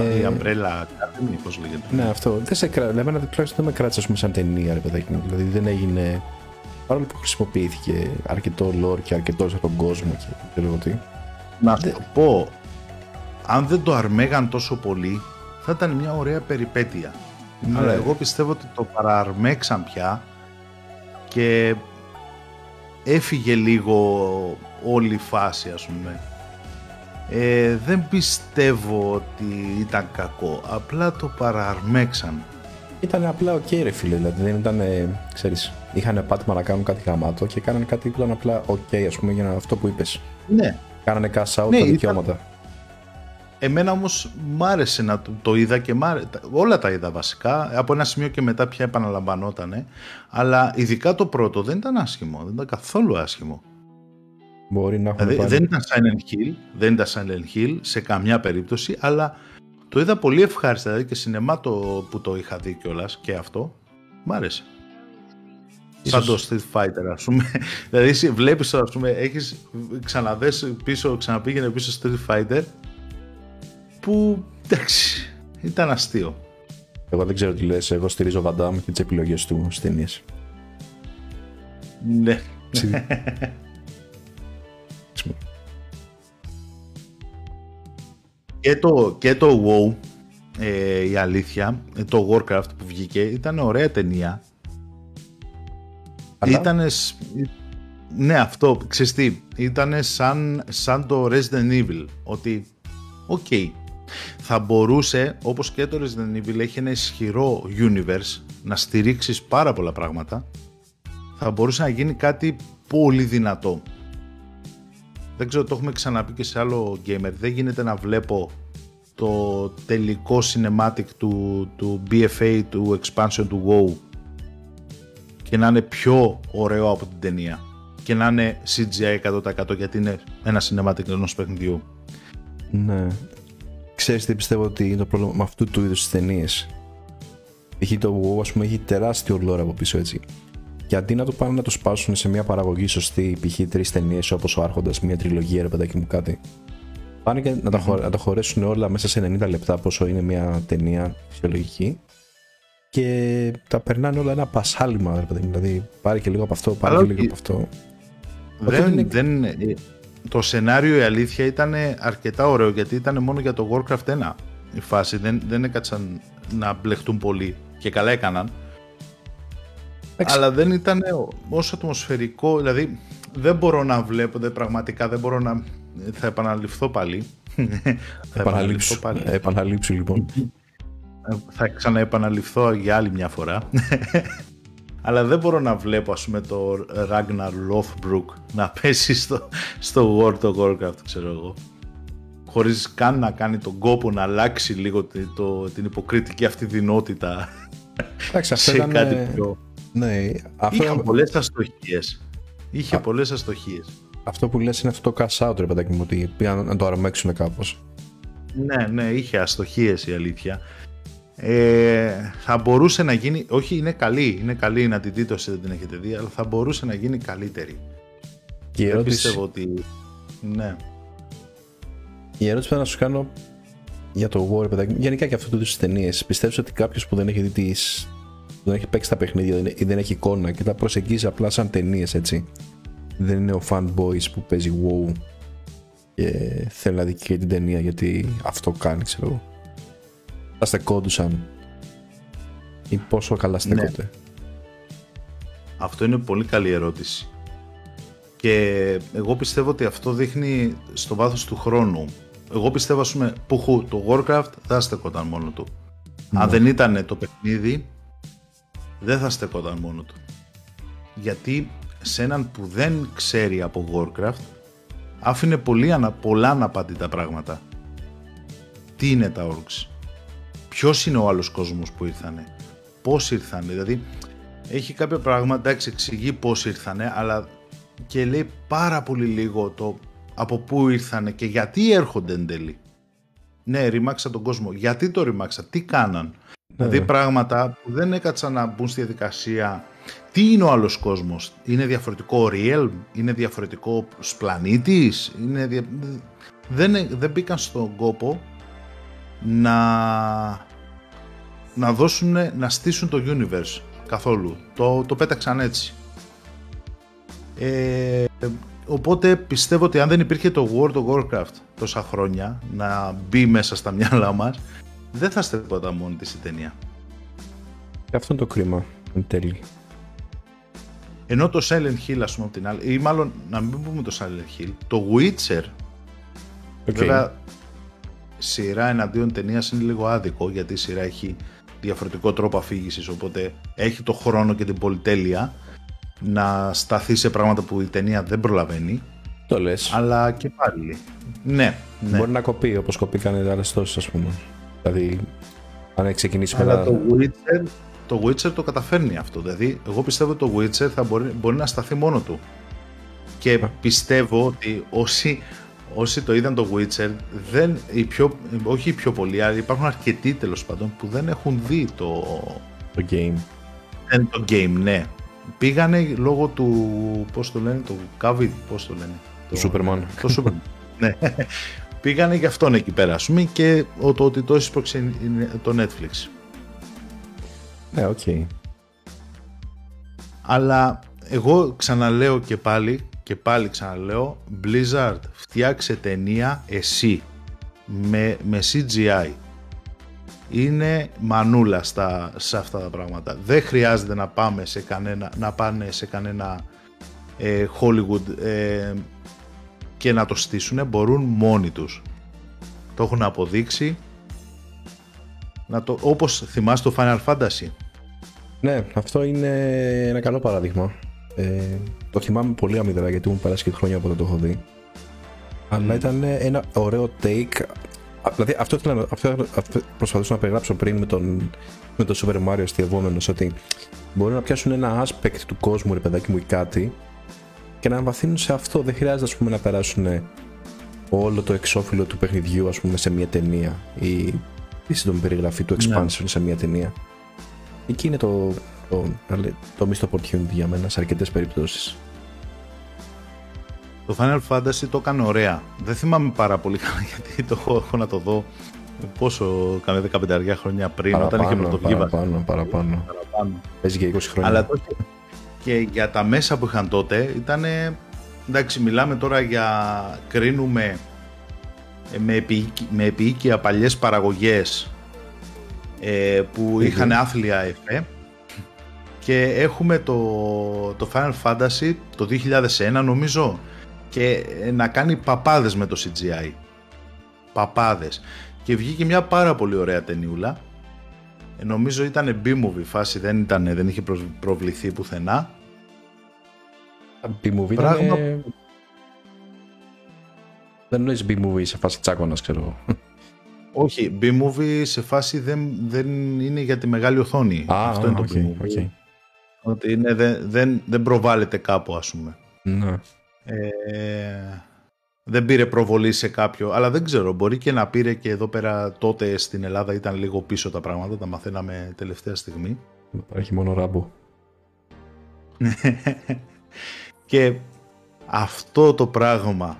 Ε, η Umbrella Academy, πώς λέγεται. Ναι, αυτό. Δεν σε κράτησε. Εμένα τουλάχιστον δεν με κράτησε, ας πούμε, σαν ταινία, ρε παιδάκι μου. Δηλαδή δεν έγινε. Παρόλο που χρησιμοποιήθηκε αρκετό lore και αρκετό από τον κόσμο και δεν ξέρω τι. Να σου το πω, αν δεν το αρμέγαν τόσο πολύ, θα ήταν μια ωραία περιπέτεια. Ναι. Αλλά εγώ πιστεύω ότι το παραρμέξαν πια και έφυγε λίγο όλη η φάση ας πούμε. Ε, δεν πιστεύω ότι ήταν κακό, απλά το παραρμέξαν. Ήταν απλά okay, ρε φίλε, δηλαδή δεν ήταν, ξέρεις, είχαν πάτημα να κάνουν κάτι γαμάτο και κάνανε κάτι που ήταν απλά okay, ας πούμε για αυτό που είπες. Ναι. Κάνανε cash out ναι, τα δικαιώματα. Εμένα όμως μ' άρεσε να το, το είδα και μ όλα τα είδα βασικά, από ένα σημείο και μετά πια επαναλαμβανότανε, αλλά ειδικά το πρώτο δεν ήταν άσχημο, δεν ήταν καθόλου άσχημο. Μπορεί να δηλαδή, δεν ήταν Silent Hill, δεν ήταν Silent Hill σε καμιά περίπτωση, αλλά το είδα πολύ ευχάριστα, δηλαδή και σινεμά το, που το είχα δει κιόλας και αυτό, μ' άρεσε. Σαν το Street Fighter, ας πούμε. *laughs* δηλαδή, εσύ βλέπεις, ας πούμε, έχεις ξαναδέσει πίσω, ξαναπήγαινε πίσω Street Fighter που εντάξει, ήταν αστείο. Εγώ δεν ξέρω τι λες, εγώ στηρίζω Βαντάμ και τις επιλογές του στις ταινίες. Ναι. και, το, και το WoW, ε, η αλήθεια, ε, το Warcraft που βγήκε, ήταν ωραία ταινία. Αλλά... Ήτανες, ναι αυτό, ξέρεις τι, ήτανε σαν, σαν το Resident Evil, ότι, OK, okay, θα μπορούσε, όπως και το Resident Evil έχει ένα ισχυρό universe, να στηρίξεις πάρα πολλά πράγματα, θα μπορούσε να γίνει κάτι πολύ δυνατό. Δεν ξέρω, το έχουμε ξαναπεί και σε άλλο gamer, δεν γίνεται να βλέπω το τελικό cinematic του, του BFA, του expansion του WoW και να είναι πιο ωραίο από την ταινία και να είναι CGI 100% γιατί είναι ένα cinematic ενός παιχνιδιού. Ναι, Ξέρεις τι πιστεύω ότι είναι το πρόβλημα με αυτού του είδους τις ταινίες. Έχει το WoW ας πούμε έχει τεράστιο lore από πίσω έτσι. Και αντί να το πάνε να το σπάσουν σε μια παραγωγή σωστή, π.χ. τρεις ταινίες όπως ο Άρχοντας, μια τριλογία, ρε παιδάκι μου κάτι. Πάνε και να τα, χω... να τα χωρέσουν όλα μέσα σε 90 λεπτά, πόσο είναι μια ταινία φυσιολογική. Και τα περνάνε όλα ένα πασάλιμα, ρε παιδάκι. Δηλαδή, πάρει και λίγο από αυτό, πάρει και λίγο από αυτό. Δεν, δεν, το σενάριο η αλήθεια ήταν αρκετά ωραίο γιατί ήταν μόνο για το Warcraft 1 η φάση. Δεν, δεν έκατσαν να μπλεχτούν πολύ και καλά έκαναν. Αλλά δεν ήταν όσο ατμοσφαιρικό, δηλαδή δεν μπορώ να βλέπω, δεν, πραγματικά δεν μπορώ να... Θα επαναληφθώ πάλι. θα επαναληφθώ πάλι. Επαναλήψου λοιπόν. Θα ξαναεπαναληφθώ για άλλη μια φορά αλλά δεν μπορώ να βλέπω ας πούμε το Ragnar Lothbrok να πέσει στο, στο World of Warcraft ξέρω εγώ χωρίς καν να κάνει τον κόπο να αλλάξει λίγο το, την υποκριτική αυτή δυνότητα Εντάξει, σε ήταν, κάτι πιο... Ναι, αυτό... Είχε πολλές αστοχίες. Είχε Α... πολλές αστοχίες. Αυτό που λες είναι αυτό το cash out, ρε παιδάκι μου, ότι πήγαν να το αρμέξουν κάπως. Ναι, ναι, είχε αστοχίες η αλήθεια. Ε, θα μπορούσε να γίνει, όχι είναι καλή, είναι καλή να την δείτε όσοι δεν την έχετε δει, αλλά θα μπορούσε να γίνει καλύτερη. Και η ερώτηση... πιστεύω ότι, ναι. Η ερώτηση που θα να σου κάνω για το War, παιδάκι, γενικά και αυτού του είδου ταινίες, πιστεύεις ότι κάποιος που δεν έχει δει τις, δεν έχει παίξει τα παιχνίδια ή δεν έχει εικόνα και τα προσεγγίζει απλά σαν ταινίες έτσι. Δεν είναι ο fanboys που παίζει WoW και θέλει να δει και την ταινία γιατί αυτό κάνει, ξέρω εγώ θα στεκόντουσαν ή πόσο καλά ναι. στέκονται. Ναι. Αυτό είναι πολύ καλή ερώτηση. Και εγώ πιστεύω ότι αυτό δείχνει στο βάθος του χρόνου. Εγώ πιστεύω, ας πούμε, που το Warcraft δεν στεκόταν μόνο του. Αν ναι. δεν ήταν το παιχνίδι, δεν θα στεκόταν μόνο του. Γιατί σε έναν που δεν ξέρει από Warcraft, άφηνε πολύ, πολλά αναπάντητα πράγματα. Τι είναι τα Orcs, ποιος είναι ο άλλος κόσμος που ήρθανε, πώς ήρθανε. Δηλαδή, έχει κάποια πράγματα, εντάξει, εξηγεί πώς ήρθανε, αλλά και λέει πάρα πολύ λίγο το από πού ήρθανε και γιατί έρχονται εν τέλει. Ναι, ρημάξα τον κόσμο. Γιατί το ρημάξα, τι κάναν. Δηλαδή πράγματα που δεν έκατσαν να μπουν στη διαδικασία τι είναι ο άλλος κόσμος, είναι διαφορετικό realm, είναι διαφορετικό πλανήτης, είναι δια... δεν, δεν μπήκαν στον κόπο να, να δώσουν, να στήσουν το universe καθόλου. Το, το πέταξαν έτσι. Ε, οπότε πιστεύω ότι αν δεν υπήρχε το World of Warcraft τόσα χρόνια να μπει μέσα στα μυαλά μας, δεν θα στεκόταν μόνη της η ταινία. Και αυτό είναι το κρίμα εν τέλει. Ενώ το Silent Hill, ας πούμε, από την άλλη, ή μάλλον να μην πούμε το Silent Hill, το Witcher, okay. βέβαια σειρά εναντίον ταινίας είναι λίγο άδικο, γιατί η σειρά έχει διαφορετικό τρόπο αφήγησης, οπότε έχει το χρόνο και την πολυτέλεια να σταθεί σε πράγματα που η ταινία δεν προλαβαίνει. Το λες. Αλλά και πάλι. Ναι, ναι. Μπορεί να κοπεί όπως κοπήκαν οι άλλες τόσες, ας πούμε. Δηλαδή, αν έχει ξεκινήσει Αλλά το Witcher, το Witcher το καταφέρνει αυτό. Δηλαδή, εγώ πιστεύω ότι το Witcher θα μπορεί, μπορεί να σταθεί μόνο του. Και πιστεύω ότι όσοι, όσοι το είδαν το Witcher, δεν, οι πιο, όχι οι πιο πολλοί, αλλά υπάρχουν αρκετοί τέλος πάντων που δεν έχουν δει το, το game. Δεν το game, ναι. Πήγανε λόγω του, πώς το λένε, το COVID, πώς το λένε. Το, το Superman. Το Superman, *laughs* ναι. Πήγανε για αυτόν εκεί πέρα, ας πούμε, και το ότι το έσπρωξε το Netflix. Ναι, OK. Okay. Αλλά εγώ ξαναλέω και πάλι, και πάλι ξαναλέω, Blizzard, φτιάξε ταινία εσύ, με, με CGI. Είναι μανούλα στα, σε αυτά τα πράγματα. Δεν χρειάζεται να πάμε σε κανένα, να πάνε σε κανένα ε, Hollywood ε, και να το στήσουν, μπορούν μόνοι τους. Το έχουν αποδείξει. Να το, όπως θυμάσαι το Final Fantasy. Ναι, αυτό είναι ένα καλό παράδειγμα. Ε, το θυμάμαι πολύ αμυδρά γιατί μου περάσει και χρόνια από το έχω δει. Αλλά ήταν ένα ωραίο take. Δηλαδή αυτό, ήθελα, αυτό, αυτό προσπαθούσα να περιγράψω πριν με τον, με τον Super Mario αστειευόμενος ότι μπορεί να πιάσουν ένα aspect του κόσμου ρε παιδάκι μου ή κάτι και να βαθύνουν σε αυτό. Δεν χρειάζεται ας πούμε, να περάσουν όλο το εξώφυλλο του παιχνιδιού ας πούμε, σε μια ταινία ή τη σύντομη περιγραφή του ναι. expansion σε μια ταινία. Εκεί είναι το, το, το missed opportunity για μένα σε αρκετές περιπτώσεις. Το Final Fantasy το έκανε ωραία. Δεν θυμάμαι πάρα πολύ καλά *laughs* γιατί το έχω, έχω να το δω πόσο κάνε 15 χρόνια πριν παραπάνω, όταν είχε πρωτοβγεί. Παραπάνω, παραπάνω. παραπάνω. Παίζει και 20 χρόνια. Αλλά τότε και για τα μέσα που είχαν τότε ήταν. Εντάξει, μιλάμε τώρα για. κρίνουμε ε, με, επίοικια, με επίοικια παλιές παραγωγές ε, που είχαν άθλια εφέ και έχουμε το, το Final Fantasy το 2001 νομίζω και ε, να κάνει παπάδες με το CGI παπάδες και βγήκε μια πάρα πολύ ωραία ταινιούλα ε, νομίζω ήταν B-movie φάση δεν, ήταν, δεν είχε προβληθεί πουθενά B-movie Πράγμα... ήταν... Δεν νοείς B-movie σε φάση τσάκωνας ξέρω όχι, B-movie σε φάση δεν, δεν είναι για τη μεγάλη οθόνη. Α, Αυτό είναι το B-movie. Okay. Ότι είναι, δεν, δεν, δεν προβάλλεται κάπου, ας πούμε. Ναι. Ε, δεν πήρε προβολή σε κάποιο, αλλά δεν ξέρω, μπορεί και να πήρε και εδώ πέρα τότε στην Ελλάδα ήταν λίγο πίσω τα πράγματα, τα μαθαίναμε τελευταία στιγμή. Υπάρχει μόνο ράμπο. *laughs* και αυτό το πράγμα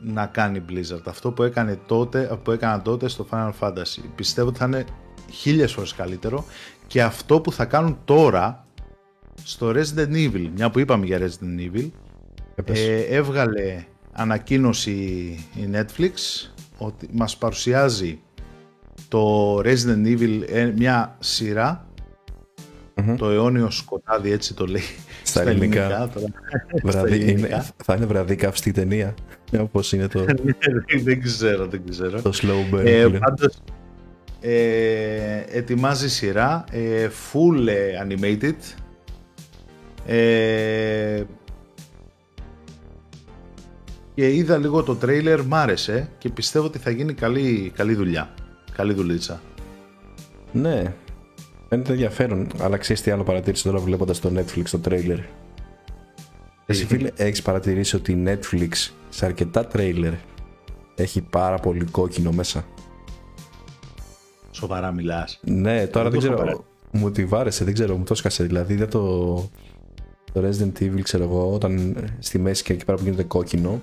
να κάνει Blizzard. Αυτό που έκανε τότε, που έκανα τότε στο Final Fantasy. Πιστεύω ότι θα είναι χίλιες φορές καλύτερο και αυτό που θα κάνουν τώρα στο Resident Evil, μια που είπαμε για Resident Evil, ε, έβγαλε ανακοίνωση η Netflix ότι μας παρουσιάζει το Resident Evil ε, μια σειρα το αιώνιο σκοτάδι έτσι το λέει στα, *laughs* ελληνικά, θα είναι βραδύ καυστή ταινία Όπως είναι το. *laughs* δεν ξέρω, δεν ξέρω. Το slow burn. Ε, πάντως, ε, ετοιμάζει σειρά, ε, full ε, animated. Ε, και είδα λίγο το τρέιλερ, μ' άρεσε και πιστεύω ότι θα γίνει καλή, καλή δουλειά. Καλή δουλίτσα. Ναι, φαίνεται ενδιαφέρον. Αλλά ξέρεις τι άλλο παρατήρησε τώρα βλέποντας το Netflix το τρέιλερ; Εσύ φίλε, έχεις παρατηρήσει ότι η Netflix σε αρκετά τρέιλερ έχει πάρα πολύ κόκκινο μέσα; Σοβαρά μιλάς. Ναι, τώρα δεν, ξέρω. Μου τη βάρεσε, δεν ξέρω, μου το σκάσε. Δηλαδή δεν το. Το Resident Evil, ξέρω εγώ, όταν στη μέση και εκεί πέρα που γίνεται κόκκινο,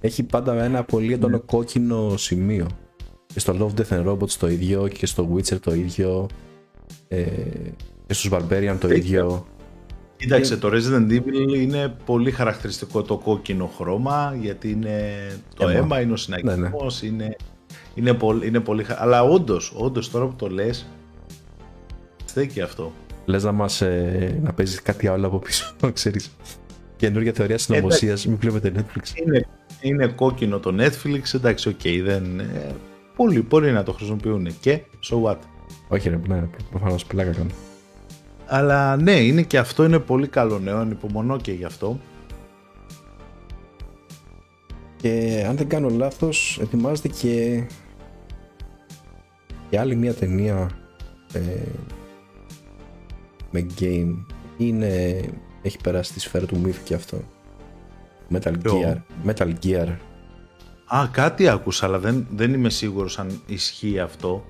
έχει πάντα ένα πολύ έντονο ναι. κόκκινο σημείο. Και στο Love Death and Robots το ίδιο και στο Witcher το ίδιο. Ε, και στους Barbarian το ίδιο. Κοίταξε, το Resident Evil είναι πολύ χαρακτηριστικό το κόκκινο χρώμα γιατί είναι το αίμα, είναι ο συναγερμός, ναι, ναι. είναι, είναι, πολύ, είναι πολύ Αλλά όντως, όντως τώρα που το λες, στέκει αυτό. Λες να μας ε, να παίζεις κάτι άλλο από πίσω, *laughs* ξέρεις. Καινούργια θεωρία συνωμοσίας, μην βλέπετε Netflix. Είναι, είναι κόκκινο το Netflix, εντάξει, OK, okay, δεν. Ε, πολλοί μπορεί να το χρησιμοποιούν. Και so what. Όχι, ρε, ναι, προφανώς πλάκα κάνω. Αλλά ναι, είναι και αυτό είναι πολύ καλό νέο, ανυπομονώ και γι' αυτό. Και αν δεν κάνω λάθος, ετοιμάζεται και, και άλλη μια ταινία ε, με game. Είναι, έχει περάσει τη σφαίρα του μύθου και αυτό. Metal Gear. Metal Gear. Α, κάτι άκουσα, αλλά δεν, δεν είμαι σίγουρος αν ισχύει αυτό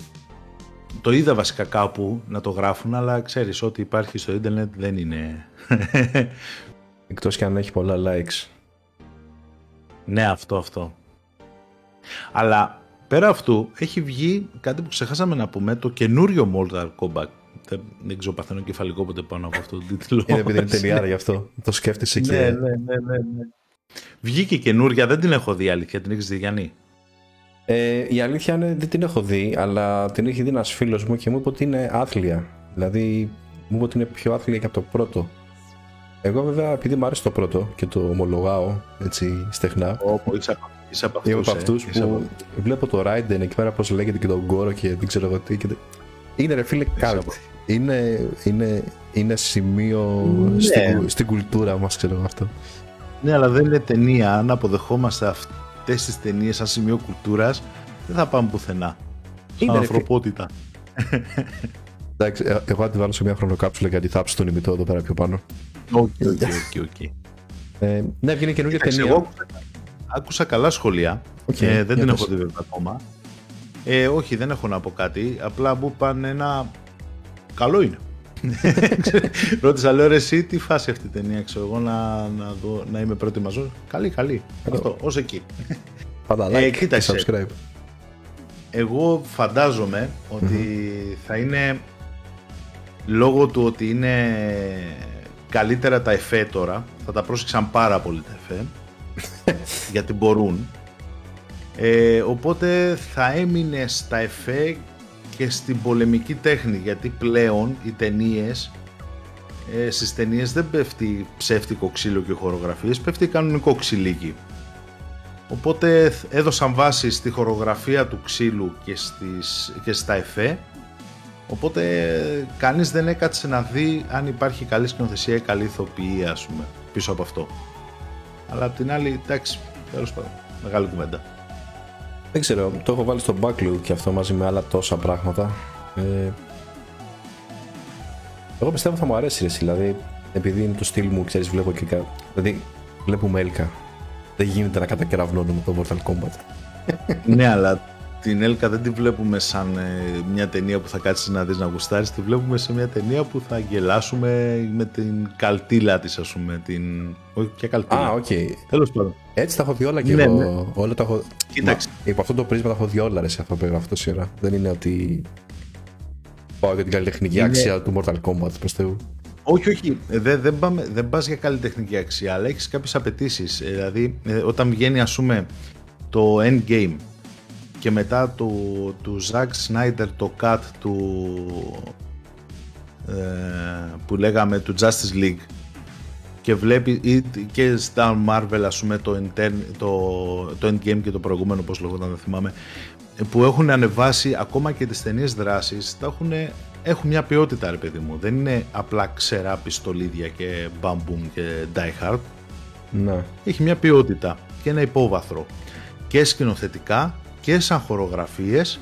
το είδα βασικά κάπου να το γράφουν, αλλά ξέρεις ότι υπάρχει στο ίντερνετ δεν είναι... *laughs* Εκτός και αν έχει πολλά likes. Ναι, αυτό, αυτό. Αλλά πέρα αυτού έχει βγει κάτι που ξεχάσαμε να πούμε, το καινούριο Mortal Kombat. Δεν, δεν ξέρω παθαίνω κεφαλικό ποτέ πάνω από αυτό το τίτλο. Είναι επειδή είναι *laughs* ταινιάρα γι' αυτό. Το σκέφτεσαι και... Ναι, ναι, ναι, ναι, ναι. Βγήκε καινούρια, δεν την έχω δει αλήθεια, την έχεις δει Γιάννη; Ε, η αλήθεια είναι δεν την έχω δει, αλλά την έχει δει ένας φίλος μου και μου είπε ότι είναι άθλια. Δηλαδή, μου είπε ότι είναι πιο άθλια και από το πρώτο. Εγώ βέβαια, επειδή μου άρεσε το πρώτο και το ομολογάω έτσι στεχνά. Όπω είσαι από αυτού. Είμαι από αυτούς ε, που βλέπω το Raiden εκεί πέρα πώς λέγεται και τον Γκόρο και δεν ξέρω εγώ τι. Και... Είναι ρε φίλε κάλτ. Είναι, είναι, είναι σημείο ναι. στην, στην κουλτούρα μας, ξέρω αυτό. Ναι, αλλά δεν είναι ταινία. Αν αποδεχόμαστε αυτό αυτές τις ταινίες σαν σημείο κουλτούρας, δεν θα πάμε πουθενά. Είναι ανθρωπότητα. *laughs* Εντάξει, ε, εγώ θα τη βάλω σε μια χρονοκάψουλα γιατί θα τον ημιτό εδώ πέρα πιο πάνω. Οκ, οκ, οκ. Ναι, βγαίνει καινούργια ταινία. Εγώ άκουσα καλά σχόλια. Okay, ε, δεν την έχω δει βέβαια ακόμα. Ε, όχι, δεν έχω να πω κάτι. Απλά μου είπαν ένα. Καλό είναι. *laughs* Ρώτησα, λέω ρε, εσύ τι φάση αυτή η ταινία, ξέρω εγώ να, να, δω, να είμαι προετοιμαζό. Καλή, καλή. Αυτό, ως εκεί. Πάντα like ε, και subscribe. Εγώ φαντάζομαι ότι θα είναι λόγω του ότι είναι καλύτερα τα εφέ τώρα, θα τα πρόσεξαν πάρα πολύ τα εφέ, *laughs* γιατί μπορούν. Ε, οπότε θα έμεινε στα εφέ και στην πολεμική τέχνη γιατί πλέον οι ταινίες. Ε, στις ταινίες δεν πέφτει ψεύτικο ξύλο και χορογραφίες, πέφτει κανονικό ξυλίκι. Οπότε έδωσαν βάση στη χορογραφία του ξύλου και, στις, και στα εφέ Οπότε κανείς δεν έκατσε να δει αν υπάρχει καλή σκηνοθεσία ή καλή ηθοποιία ας πούμε πίσω από αυτό. Αλλά απ' την άλλη, εντάξει, τέλος πάντων, μεγάλη κουβέντα. Δεν ξέρω, το έχω βάλει στο backlog και αυτό μαζί με άλλα τόσα πράγματα. Ε, εγώ πιστεύω θα μου αρέσει ρε, δηλαδή επειδή είναι το στυλ μου, ξέρεις, βλέπω και κάτι. Δηλαδή βλέπουμε έλκα. Δεν γίνεται να κατακεραυνώνουμε το Mortal Kombat. ναι, αλλά την Έλκα δεν τη βλέπουμε σαν ε, μια ταινία που θα κάτσεις να δεις να γουστάρεις, τη βλέπουμε σε μια ταινία που θα γελάσουμε με την καλτήλα της ας πούμε, την... όχι και καλτήλα. Α, οκ. Okay. Τέλος πάντων. Έτσι τα έχω δει όλα και ναι, εγώ. Ναι. Όλα τα έχω... Κοίταξε. Μα, υπό αυτό το πρίσμα τα έχω δει όλα ρε, σε αυτό που έγραφε τόση ώρα. Δεν είναι ότι πάω για την καλλιτεχνική είναι... αξία του Mortal Kombat, προς Θεού. Όχι, όχι. Δεν, δεν, πάμε, δεν πας για καλλιτεχνική αξία, αλλά έχεις κάποιες απαιτήσεις. Ε, δηλαδή, ε, όταν βγαίνει ας πούμε το Endgame και μετά του, του Zack Snyder το cut του ε, που λέγαμε του Justice League. Και βλέπει και στα Marvel ας πούμε το, το, το Endgame και το προηγούμενο πώς λέγονταν δεν θυμάμαι που έχουν ανεβάσει ακόμα και τις ταινίες δράσης τα έχουν, έχουν μια ποιότητα ρε παιδί μου. Δεν είναι απλά ξερά πιστολίδια και bam boom και die hard. Ναι. έχει μια ποιότητα και ένα υπόβαθρο. Και σκηνοθετικά και σαν χορογραφίες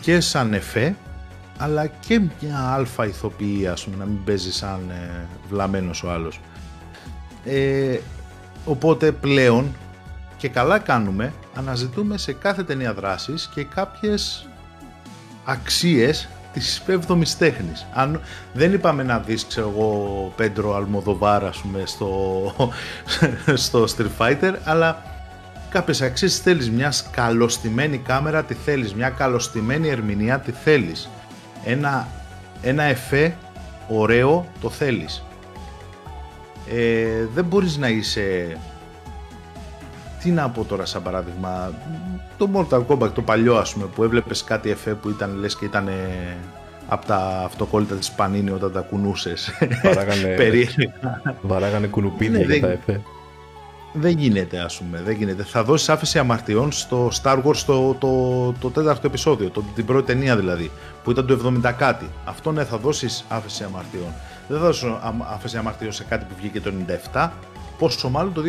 και σαν εφέ αλλά και μια αλφα ηθοποιία ας πούμε, να μην παίζει σαν ε, βλαμμένος ο άλλος ε, οπότε πλέον και καλά κάνουμε αναζητούμε σε κάθε ταινία δράσης και κάποιες αξίες της 7ης τέχνης. Αν δεν είπαμε να δεις, ξέρω εγώ, Πέντρο Αλμοδοβάρα, στο, *laughs* στο Street Fighter, αλλά κάποιες αξίες θέλεις, μια καλωστημένη κάμερα τι θέλεις, μια καλωστημένη ερμηνεία τι θέλεις. Ένα, ένα εφέ ωραίο το θέλεις. Ε, δεν μπορείς να είσαι τι να πω τώρα σαν παράδειγμα το Mortal Kombat το παλιό ας πούμε που έβλεπες κάτι εφέ που ήταν λες και ήταν από τα αυτοκόλλητα της Πανίνη όταν τα κουνούσες Βαράγανε, *laughs* βαράγανε κουνουπίδια ναι, για τα εφέ δεν γίνεται ας πούμε, δεν γίνεται. Θα δώσεις άφηση αμαρτιών στο Star Wars το, το, το, τέταρτο επεισόδιο, το, την πρώτη ταινία δηλαδή, που ήταν το 70 κάτι. Αυτό ναι θα δώσεις άφηση αμαρτιών. Δεν θα δώσεις άφηση αμαρτιών σε κάτι που βγήκε το 97, πόσο μάλλον το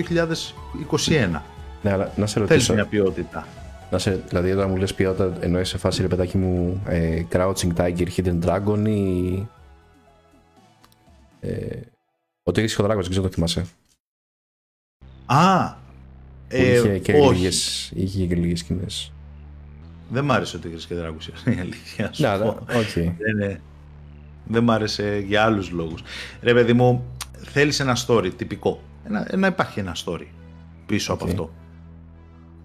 2021. Ναι, αλλά να σε ρωτήσω. Θέλει μια ποιότητα. Να σε, δηλαδή, όταν μου λες ποιότητα, εννοείς σε φάση ρε παιδάκι μου ε, Crouching Tiger, Hidden Dragon ή. Ε, ότι έχει Dragon, δεν ξέρω το θυμάσαι. Α! Ε, είχε και όχι. λίγες, είχε και λίγες σκηνές. Δεν μ' άρεσε ότι είχε και Dragon, *laughs* η αλήθεια σου. Ναι, okay. δεν, δεν μ' άρεσε για άλλους λόγους. Ρε παιδί μου, θέλεις ένα story τυπικό. Να, να υπάρχει ένα story πίσω okay. από αυτό.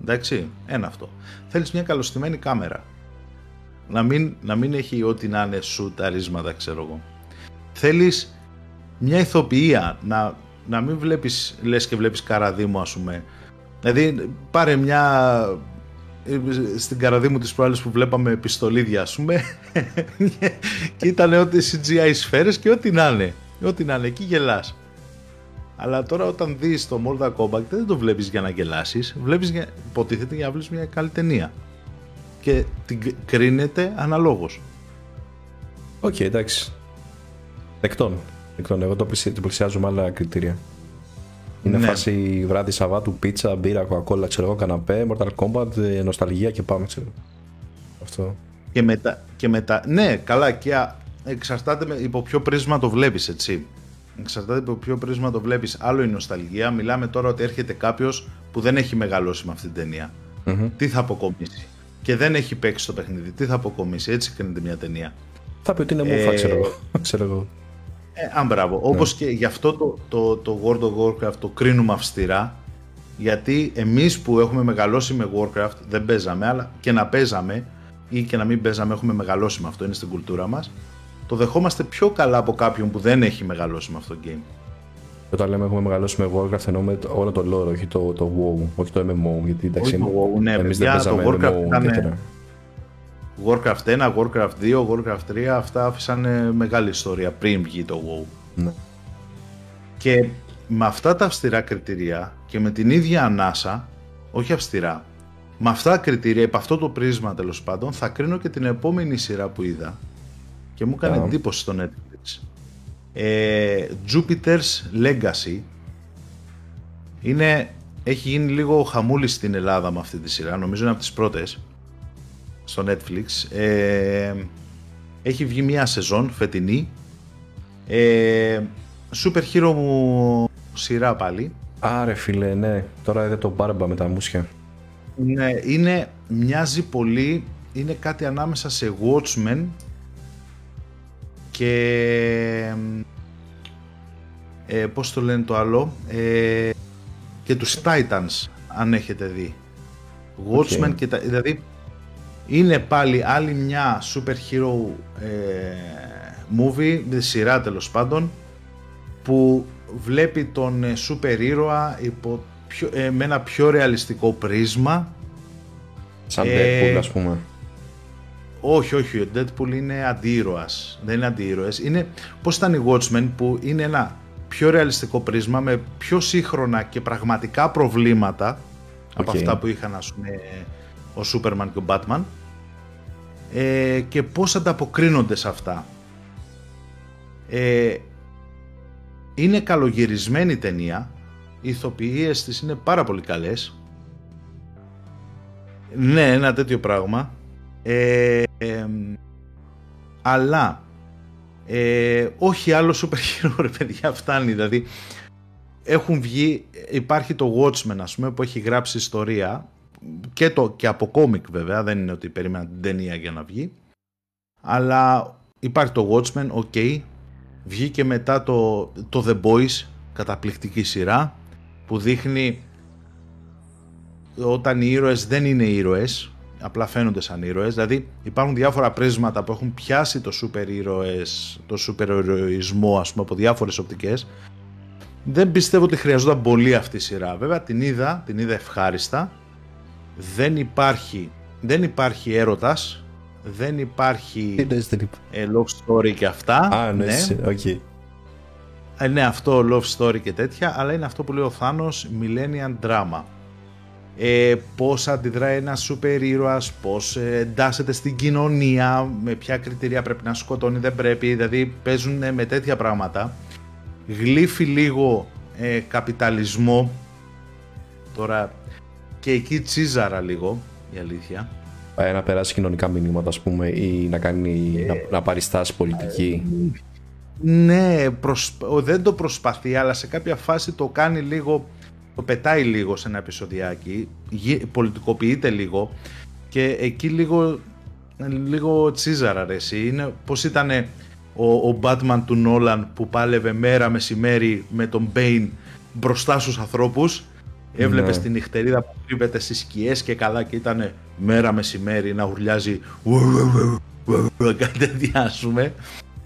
Εντάξει, ένα αυτό. Θέλεις μια καλωστημένη κάμερα. Να μην, να μην έχει ό,τι να είναι σου τα ρίσματα, ξέρω εγώ. Θέλεις μια ηθοποιία, να, να μην βλέπεις, λες και βλέπεις καραδίμου ας πούμε. Δηλαδή πάρε μια στην καραδίμου της προάλλης που βλέπαμε πιστολίδια ας πούμε *laughs* και ήταν ό,τι CGI σφαίρες και ό,τι να είναι. Ό,τι να είναι, εκεί γελάς. Αλλά τώρα όταν δεις το Mortal Kombat δεν το βλέπεις για να γελάσεις, βλέπεις για, υποτίθεται για να βλέπεις μια καλή ταινία. Και την κρίνεται αναλόγως. Οκ, okay, εντάξει. Δεκτών. Δεκτών. Εγώ το πλησιάζω με άλλα κριτήρια. Είναι ναι. φάση βράδυ Σαββάτου, πίτσα, μπύρα, κοκακόλα, ξέρω εγώ, καναπέ, Mortal Kombat, ε, νοσταλγία και πάμε, ξέρω. Αυτό. Και μετά, και μετά, ναι, καλά, και εξαρτάται με, υπό ποιο πρίσμα το βλέπεις, έτσι εξαρτάται από ποιο πρίσμα το βλέπεις. Άλλο η νοσταλγία. Μιλάμε τώρα ότι έρχεται κάποιος που δεν έχει μεγαλώσει με αυτή την ταινια Τι θα αποκομίσει. Και δεν έχει παίξει το παιχνίδι. Τι θα αποκομίσει. Έτσι κρίνεται μια ταινία. Θα πει ότι είναι μούφα, ε, ξέρω εγώ. *laughs* ξέρω εγώ. Ε, αν μπράβο. Ναι. Όπως και γι' αυτό το, το, το World of Warcraft το κρίνουμε αυστηρά. Γιατί εμείς που έχουμε μεγαλώσει με Warcraft δεν παίζαμε, αλλά και να παίζαμε ή και να μην παίζαμε, έχουμε μεγαλώσει με αυτό, είναι στην κουλτούρα μας το δεχόμαστε πιο καλά από κάποιον που δεν έχει μεγαλώσει με αυτό το game. Όταν λέμε έχουμε μεγαλώσει με Warcraft εννοούμε όλο το lore, όχι το, το WoW, όχι το MMO. Γιατί εντάξει, όχι το WoW, ναι, εμείς δεν το Warcraft MMO, ήταν... Warcraft 1, Warcraft 2, Warcraft 3, αυτά άφησαν μεγάλη ιστορία πριν βγει το WoW. Ναι. Και με αυτά τα αυστηρά κριτήρια και με την ίδια ανάσα, όχι αυστηρά, με αυτά τα κριτήρια, υπ' αυτό το πρίσμα τέλος πάντων, θα κρίνω και την επόμενη σειρά που είδα, και μου έκανε εντύπωση στο Netflix. Ε, Jupiter's Legacy είναι, έχει γίνει λίγο χαμούλη στην Ελλάδα με αυτή τη σειρά, νομίζω είναι από τις πρώτες στο Netflix. Ε, έχει βγει μια σεζόν φετινή. Ε, super hero μου σειρά πάλι. Άρε φίλε, ναι. Τώρα είδε το μπάρμπα με τα μουσια. Ναι, είναι, μοιάζει πολύ, είναι κάτι ανάμεσα σε Watchmen και ε, πώς το λένε το άλλο ε, και τους Titans αν έχετε δει Watchmen και τα, δηλαδή είναι πάλι άλλη μια super hero ε, movie, σειρά τέλος πάντων που βλέπει τον ε, super ήρωα υπό πιο, ε, με ένα πιο ρεαλιστικό πρίσμα σαν Deadpool ας πούμε όχι, όχι, ο Deadpool είναι αντίρωας. Δεν είναι αντίρωες. Είναι πώς ήταν οι Watchmen που είναι ένα πιο ρεαλιστικό πρίσμα με πιο σύγχρονα και πραγματικά προβλήματα από αυτά που είχαν ας πούμε ο Superman και ο Batman ε, και πώς ανταποκρίνονται σε αυτά. Ε, είναι καλογυρισμένη ταινία, οι ηθοποιίες της είναι πάρα πολύ καλές. Ναι, ένα τέτοιο πράγμα. Ε, αλλά ε, όχι άλλο super hero ρε παιδιά φτάνει δηλαδή έχουν βγει υπάρχει το Watchmen ας πούμε που έχει γράψει ιστορία και, το, και από κόμικ βέβαια δεν είναι ότι περίμενα την ταινία για να βγει Αλλά υπάρχει το Watchmen, ok. Βγήκε μετά το, το The Boys, καταπληκτική σειρά, που δείχνει όταν οι ήρωες δεν είναι ήρωες, απλά φαίνονται σαν ήρωες. Δηλαδή υπάρχουν διάφορα πρίσματα που έχουν πιάσει το σούπερ ήρωες, το σούπερ ηρωισμό ας πούμε από διάφορες οπτικές. Δεν πιστεύω ότι χρειαζόταν πολύ αυτή η σειρά. Βέβαια την είδα, την είδα ευχάριστα. Δεν υπάρχει, δεν υπάρχει έρωτας, δεν υπάρχει ε, love story και αυτά. Α, ναι, okay. Ε, ναι, αυτό love story και τέτοια, αλλά είναι αυτό που λέει ο Θάνος, millennial drama ε, πώς αντιδράει ένας σούπερ ήρωας, πώς ε, εντάσσεται στην κοινωνία, με ποια κριτήρια πρέπει να σκοτώνει, δεν πρέπει, δηλαδή παίζουν με τέτοια πράγματα. Γλύφει λίγο ε, καπιταλισμό, τώρα και εκεί τσίζαρα λίγο, η αλήθεια. Πάει να περάσει κοινωνικά μηνύματα, ας πούμε, ή να, κάνει, να, να πάρει στάση πολιτική. Ναι, δεν το προσπαθεί, αλλά σε κάποια φάση το κάνει λίγο το πετάει λίγο σε ένα επεισοδιάκι, πολιτικοποιείται λίγο και εκεί λίγο, λίγο τσίζαρα ρε εσύ. Είναι πως ήταν ο, ο Batman του Νόλαν που πάλευε μέρα μεσημέρι με τον Bane μπροστά στους ανθρώπους; Έβλεπες ναι. την νυχτερίδα που κρύβεται στις σκιές και καλά και ήταν μέρα μεσημέρι να ουρλιάζει κάτι τέτοια ας πούμε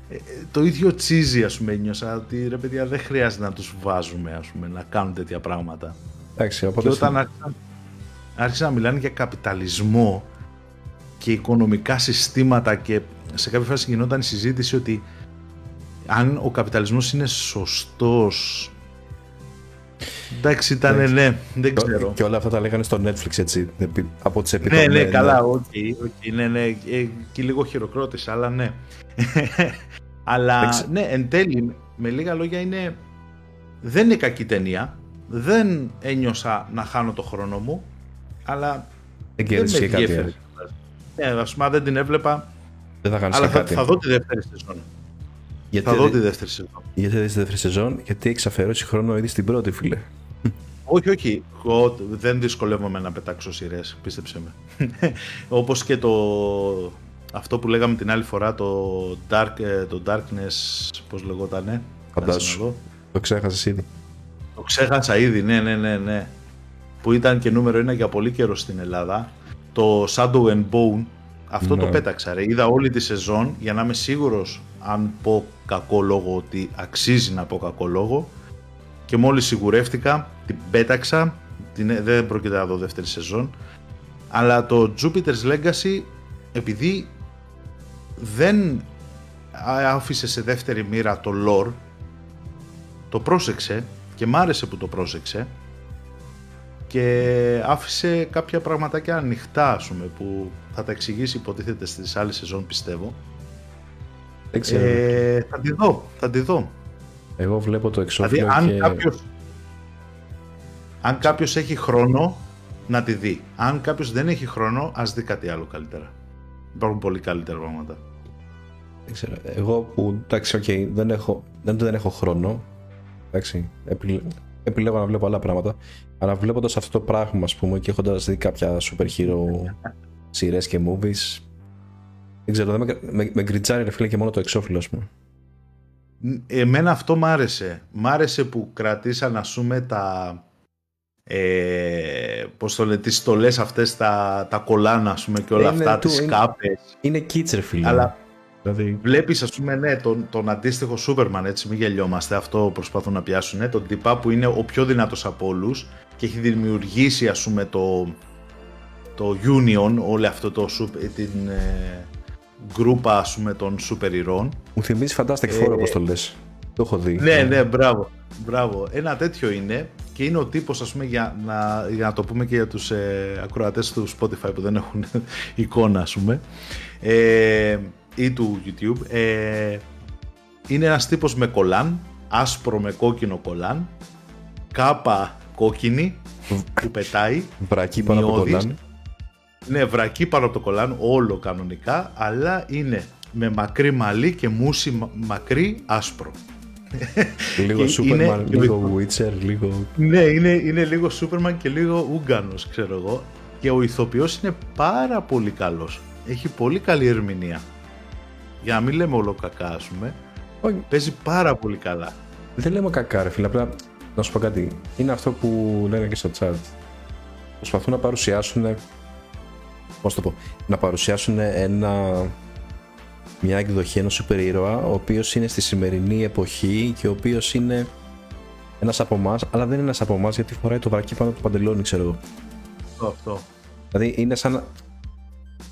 ε, το ίδιο τσίζι ας πούμε νιώσα ότι ρε παιδιά δεν χρειάζεται να τους βάζουμε ας πούμε να κάνουν τέτοια πράγματα Εντάξει, και όταν άρχισαν, άρχισαν να μιλάνε για καπιταλισμό και οικονομικά συστήματα και σε κάποια φάση γινόταν η συζήτηση ότι αν ο καπιταλισμός είναι σωστός Εντάξει, ήταν ναι, δεν ξέρω. Και όλα αυτά τα λέγανε στο Netflix έτσι, από τις επιτροπές. Ναι, ναι, καλά, OK, okay, okay, ναι, ναι, ε, και λίγο χειροκρότησα, αλλά ναι. *laughs* Αλλά ναι, εν τέλει, με λίγα λόγια είναι. Δεν είναι κακή ταινία. Δεν ένιωσα να χάνω το χρόνο μου. Αλλά. Δεν κέρδισε και κάτι. Ναι, ας πούμε, δεν την έβλεπα. Δεν θα κάνεις αλλά κάτι. Θα, δω τη δεύτερη σεζόν. Γιατί θα δω τη δεύτερη σεζόν. Γιατί δεν τη δεύτερη σεζόν, γιατί έχει αφαιρώσει χρόνο ήδη στην πρώτη, φίλε. Όχι, όχι. Εγώ δεν δυσκολεύομαι να πετάξω σειρές, πίστεψε με. *laughs* Όπως και το, αυτό που λέγαμε την άλλη φορά, το, dark, ε, το Darkness, πώς λεγότανε. Φαντάσου. Το ξέχασα ήδη. Το ξέχασα ήδη, ναι, ναι, ναι, ναι. Που ήταν και νούμερο ένα για πολύ καιρό στην Ελλάδα. Το Shadow and Bone, αυτό το ναι. πέταξα ρε. Είδα όλη τη σεζόν για να είμαι σίγουρος αν πω κακό λόγο ότι αξίζει να πω κακό λόγο και μόλις σιγουρεύτηκα την πέταξα την, δεν πρόκειται να δω δεύτερη σεζόν αλλά το Jupiter's Legacy επειδή δεν άφησε σε δεύτερη μοίρα το lore, το πρόσεξε και μ' άρεσε που το πρόσεξε και άφησε κάποια πραγματάκια ανοιχτά, ας πούμε, που θα τα εξηγήσει υποτίθεται στις άλλες σεζόν, πιστεύω. Ε, θα τη δω, θα τη δω. Εγώ βλέπω το εξώφυλλο δηλαδή, αν και... Κάποιος, αν κάποιος έχει χρόνο, να τη δει. Αν κάποιος δεν έχει χρόνο, ας δει κάτι άλλο καλύτερα. Υπάρχουν πολύ καλύτερα πράγματα. Δεν ξέρω. Εγώ που εντάξει, okay, δεν, έχω, δεν, δεν έχω χρόνο. Εντάξει, επιλέγω να βλέπω άλλα πράγματα. Αλλά βλέποντας αυτό το πράγμα, ας πούμε, και έχοντας δει κάποια super hero *laughs* σειρές και movies. Δεν ξέρω, δεν με, με, με γκριτσάρει ρε φίλε και μόνο το εξώφυλλο, ας πούμε. Εμένα αυτό μ' άρεσε. Μ' άρεσε που κρατήσαν, ας πούμε, τα, ε, πώς το λέτε, τις στολές αυτές, τα, τα κολάνα ας πούμε και όλα είναι, αυτά, του, τις κάπες. Είναι κίτσερ φίλε. Αλλά δηλαδή... βλέπεις ας πούμε ναι, τον, τον αντίστοιχο Σούπερμαν έτσι, μην γελιόμαστε, αυτό προσπαθούν να πιάσουν, ναι, τον τυπά που είναι ο πιο δυνατός από όλους και έχει δημιουργήσει ας πούμε το, το Union, όλο αυτό το, την ε, γκρούπα ας πούμε των σούπερ Μου θυμίζει Fantastic Four ε, όπως το λες. Το έχω δει. Ναι, ναι, μπράβο. μπράβο. Ένα τέτοιο είναι και είναι ο τύπος, ας πούμε, για να, για να το πούμε και για τους ε, ακροατές του Spotify που δεν έχουν *laughs* εικόνα, ας πούμε, ε, ή του YouTube. Ε, είναι ένας τύπος με κολάν, άσπρο με κόκκινο κολάν, κάπα κόκκινη που πετάει. Βρακή πάνω από το κολάν. Ναι, βρακή πάνω από το κολάν, όλο κανονικά, αλλά είναι με μακρύ μαλλί και μουσι μακρύ άσπρο. Λίγο Σούπερμαν, λίγο Witcher, λίγο... Ναι, είναι, είναι λίγο Σούπερμαν και λίγο Ούγκανος, ξέρω εγώ. Και ο ηθοποιός είναι πάρα πολύ καλός. Έχει πολύ καλή ερμηνεία. Για να μην λέμε όλο κακά, ας πούμε. Όχι. Παίζει πάρα πολύ καλά. Δεν λέμε κακά, ρε φίλε. Απλά να σου πω κάτι. Είναι αυτό που λένε και στο chat. Προσπαθούν να παρουσιάσουν. Πώς το πω. Να παρουσιάσουν ένα. Μια εκδοχή ενό σούπερ ήρωα, ο οποίος είναι στη σημερινή εποχή και ο οποίος είναι ένας από εμάς, αλλά δεν είναι ένας από εμάς γιατί φοράει το βρακί πάνω από το παντελόνι, ξέρω εγώ. Αυτό, αυτό. Δηλαδή είναι σαν,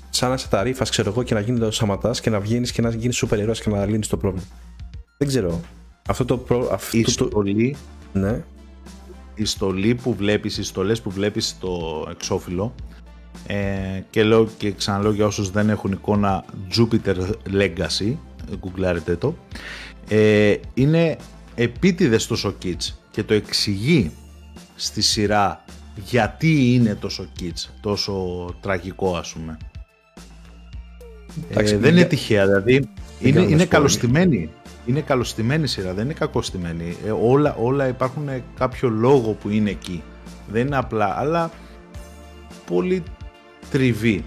σαν να είσαι τα ρήφας, ξέρω εγώ, και να γίνει το σαματά και να βγαίνεις και να γίνεις σούπερ ήρωας και να λύνεις το πρόβλημα. Δεν ξέρω. Αυτό το. Προ... Αυτό Η το... στολή, Ναι. η στολή που βλέπεις, οι στολές που βλέπεις στο εξώφυλλο ε, και λέω και ξαναλέω για όσους δεν έχουν εικόνα Jupiter Legacy, γκουγκλάρετε το, ε, είναι επίτηδες τόσο kids και το εξηγεί στη σειρά γιατί είναι τόσο kids, τόσο τραγικό ας πούμε. Εντάξει, ε, δεν είναι δεν- τυχαία, δηλαδή είναι, κάνουμε είναι spoiler. καλοστημένη. Είναι καλοστημένη σειρά, δεν είναι κακοστημένη. Ε, όλα, όλα υπάρχουν κάποιο λόγο που είναι εκεί. Δεν είναι απλά, αλλά πολύ τριβή.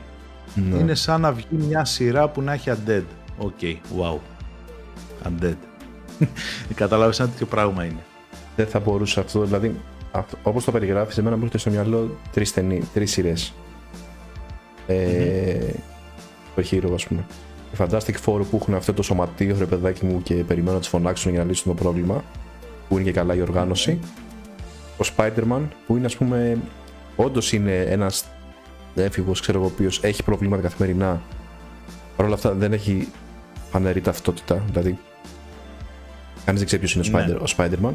ναι. Είναι σαν να βγει μια σειρά που να έχει undead. OK, wow. Undead. *laughs* Κατάλαβες ένα τέτοιο πράγμα είναι. Δεν θα μπορούσε αυτό. Δηλαδή, αυτό, όπως το περιγράφεις, εμένα μου έρχεται στο μυαλό τρεις, ταινί, τρεις σειρές. Ε, Το Hero, ας πούμε. Οι Fantastic Four που έχουν αυτό το σωματείο, ρε παιδάκι μου, και περιμένουν να τις φωνάξουν για να λύσουν το πρόβλημα, που είναι και καλά η οργάνωση. Ο Spider-Man, που είναι, ας πούμε, όντως είναι ένας έφηβος, ξέρω εγώ, ο οποίος έχει προβλήματα καθημερινά. Παρ' όλα αυτά δεν έχει φανερή ταυτότητα, δηλαδή κανείς δεν ξέρει ποιος είναι ο, Ναι. Spider, ο Spider-Man.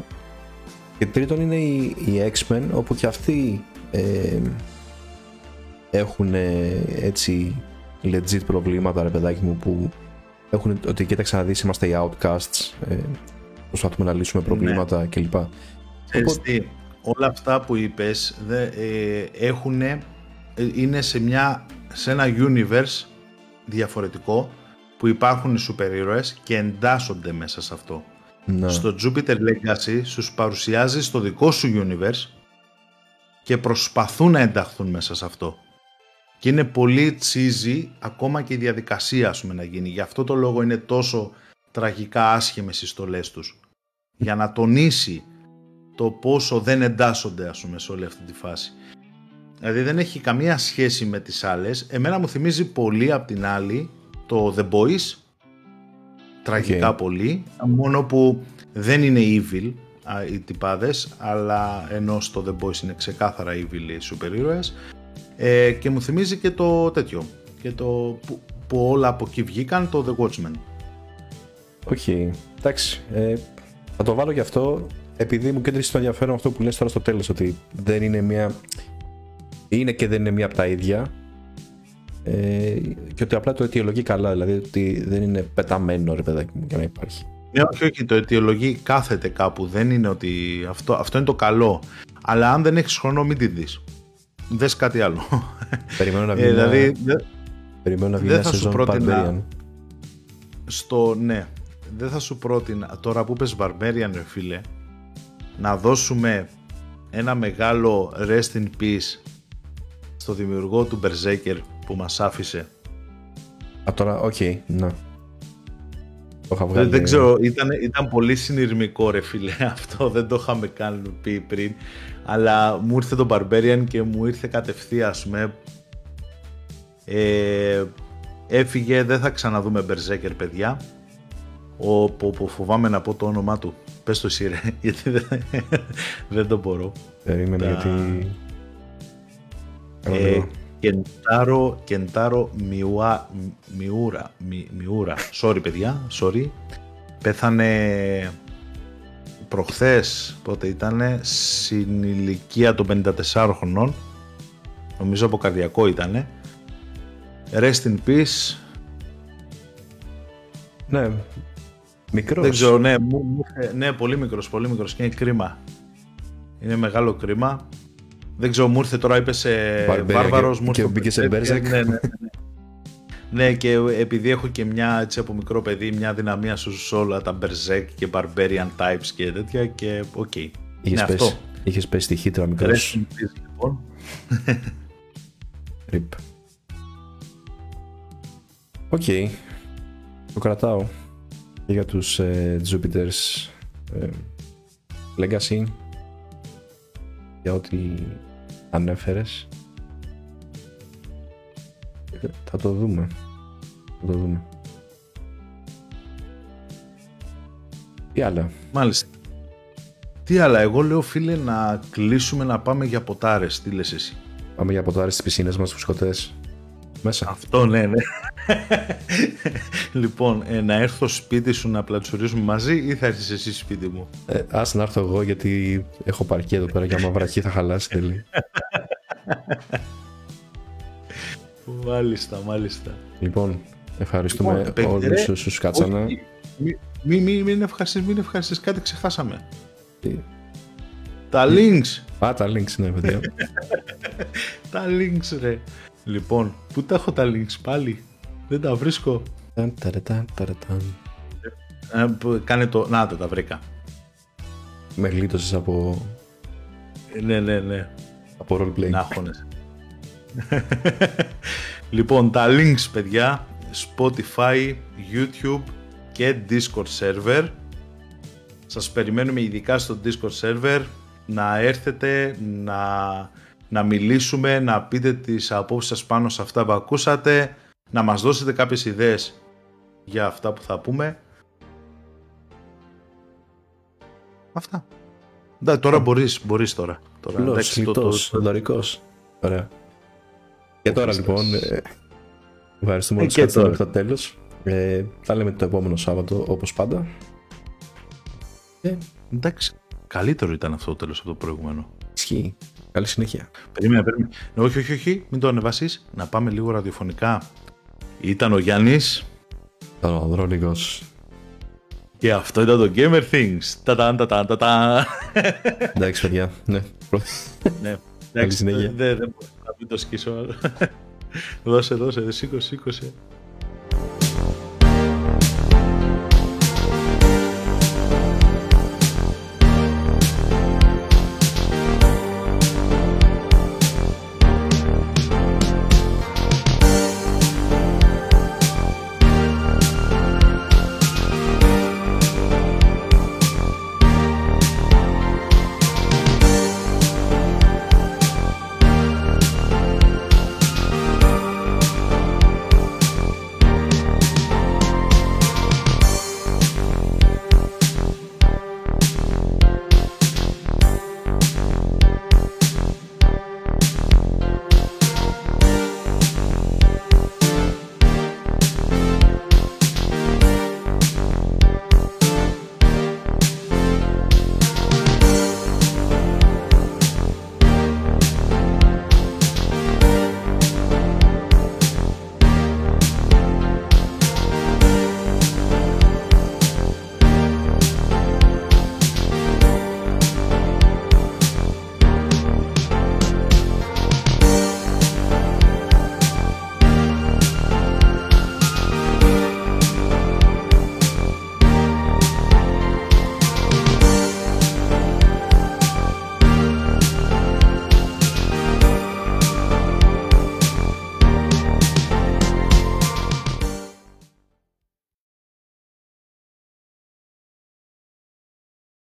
Και τρίτον είναι οι, οι X-Men, όπου και αυτοί ε, έχουν έτσι legit προβλήματα, ρε παιδάκι μου, που έχουν ότι κοίταξε να δεις, είμαστε οι outcasts, ε, προσπαθούμε να λύσουμε προβλήματα κλπ. Ξέρεις τι, όλα αυτά που είπες δε, ε, έχουν, ε, είναι σε, μια, σε ένα universe διαφορετικό που υπάρχουν οι σούπερ ήρωες και εντάσσονται μέσα σε αυτό. Να. Στο Jupiter Legacy σου παρουσιάζει στο δικό σου universe και προσπαθούν να ενταχθούν μέσα σε αυτό. Και είναι πολύ cheesy ακόμα και η διαδικασία ας πούμε, να γίνει. Γι' αυτό το λόγο είναι τόσο τραγικά άσχημες οι στολές τους. Για να τονίσει το πόσο δεν εντάσσονται ας πούμε σε όλη αυτή τη φάση. Δηλαδή δεν έχει καμία σχέση με τις άλλες. Εμένα μου θυμίζει πολύ απ' την άλλη το The Boys. Τραγικά Οκ. πολύ. Μόνο που δεν είναι evil α, οι τυπάδες, αλλά ενώ στο The Boys είναι ξεκάθαρα evil οι σούπερ ήρωες. Ε, και μου θυμίζει και το τέτοιο. Και το που, που όλα από εκεί βγήκαν, το The Watchmen. OK. Εντάξει. Ε, θα το βάλω γι' αυτό επειδή μου κέντρισε το ενδιαφέρον αυτό που λες τώρα στο τέλος ότι δεν είναι μια... Είναι και δεν είναι μία από τα ίδια ε, και ότι απλά το αιτιολογεί καλά, δηλαδή ότι δεν είναι πεταμένο ρε παιδάκι μου για να υπάρχει. Ναι, όχι, όχι, το αιτιολογεί κάθεται κάπου. Δεν είναι ότι αυτό, αυτό είναι το καλό. Αλλά αν δεν έχεις χρόνο, μην τη δεις. Δες κάτι άλλο. Περιμένω να βγει Ε, μια, δηλαδή, δε- περιμένω να βγει δεν μια θα σου σεζόν πρότεινα- Barbarian. στο ναι, δεν θα σου πρότεινα τώρα που πες Barbarian ρε φίλε να δώσουμε ένα μεγάλο rest in peace στο δημιουργό του Berserker που μας άφησε. Α, τώρα, οκ, να. Το είχα Δεν, βγάλει. δεν ξέρω, ήταν, ήταν πολύ συνειρμικό ρε φίλε *laughs* αυτό, δεν το είχαμε καν πει πριν αλλά μου ήρθε το Barbarian και μου ήρθε κατευθείαν ας πούμε ε, έφυγε, δεν θα ξαναδούμε Berserker παιδιά ο, που, που φοβάμαι να πω το όνομά του πες το εσύ ρε, *laughs* γιατί δεν, δεν το μπορώ Περίμενε τα- γιατί... Κάνω ε, λίγο. Κεντάρο, Κεντάρο Μιουά, Μιούρα, Μι, Μιούρα, sorry παιδιά, sorry. Πέθανε προχθές, πότε ήτανε, στην ηλικία των 54 χρονών. Νομίζω από καρδιακό ήτανε. Rest in peace. Ναι, μικρός. Δεν ξέρω, ναι, μου- μου ήρθε- ναι, πολύ μικρός, πολύ μικρός και είναι κρίμα. Είναι μεγάλο κρίμα. Δεν ξέρω, μου ήρθε τώρα, είπες Barbarian βάρβαρος, και- μου και ήρθε μπήκε σε Berserker. Berserk. Ναι, ναι, ναι. ναι, και επειδή έχω και μια έτσι από μικρό παιδί, μια δυναμία στους όλα τα Berserk και Barbarian types και τέτοια και οκ. Είχες, είναι πέσει, αυτό. είχες πέσει στη χύτρα Rest μικρός. in peace, λοιπόν. *laughs* Rip. Οκ. Το κρατάω και για τους ε, Jupiter's ε, Legacy για ό,τι ανέφερες. Ε, θα το δούμε. Θα το δούμε. Τι άλλα; Μάλιστα. Τι άλλα, εγώ λέω φίλε να κλείσουμε να πάμε για ποτάρες, τι λες εσύ; Πάμε για ποτάρες στις πισίνες μας, στους σκοτές. Μέσα. Αυτό ναι, ναι. Λοιπόν, ε, να έρθω σπίτι σου να πλατσουρίσουμε μαζί ή θα έρθεις εσύ σπίτι μου; Ε, ας να έρθω εγώ γιατί έχω παρκή εδώ πέρα και άμα βραχή θα χαλάσει τελεί. μάλιστα, μάλιστα. Λοιπόν, ευχαριστούμε λοιπόν, όλους όσους κάτσανε. Μην μη, μη, ευχαριστείς, μην ευχαριστείς, κάτι ξεχάσαμε. Τι; Τα links. Α, τα links, ναι, παιδιά. *laughs* τα links, ρε. Λοιπόν, πού τα έχω τα links πάλι; Δεν τα βρίσκω. Ε, κάνε το... Να, τα βρήκα. Με γλίτωσες από... Ε, ναι, ναι, ναι. Από roleplay. Νάχονες. λοιπόν, τα links, παιδιά, Spotify, YouTube και Discord server. Σας περιμένουμε ειδικά στο Discord server να έρθετε, να να μιλήσουμε, να πείτε τις απόψεις σας πάνω σε αυτά που ακούσατε, να μας δώσετε κάποιες ιδέες για αυτά που θα πούμε. Αυτά. Ναι, τώρα μπορείς, μπορείς τώρα. τώρα Λος, λιτός, το, Ωραία. Και τώρα λοιπόν, ε, ευχαριστούμε όλους ε, και το τέλος. Ε, θα λέμε το επόμενο Σάββατο όπως πάντα. Ε, εντάξει, καλύτερο ήταν αυτό το τέλος από το προηγούμενο. Ισχύει. Καλή συνέχεια. Περίμενε, περίμενε. Όχι, όχι, όχι, μην το ανεβάσεις. Να πάμε λίγο ραδιοφωνικά. Ήταν ο Γιάννης. Ήταν ο Ανδρώνικος. Και αυτό ήταν το Gamer Things. Τα τα τα τα τα. Εντάξει, παιδιά. Ναι. ναι. Καλή συνέχεια. Δεν μπορώ να μην το σκίσω. δώσε, δώσε. Σήκωσε, σήκωσε.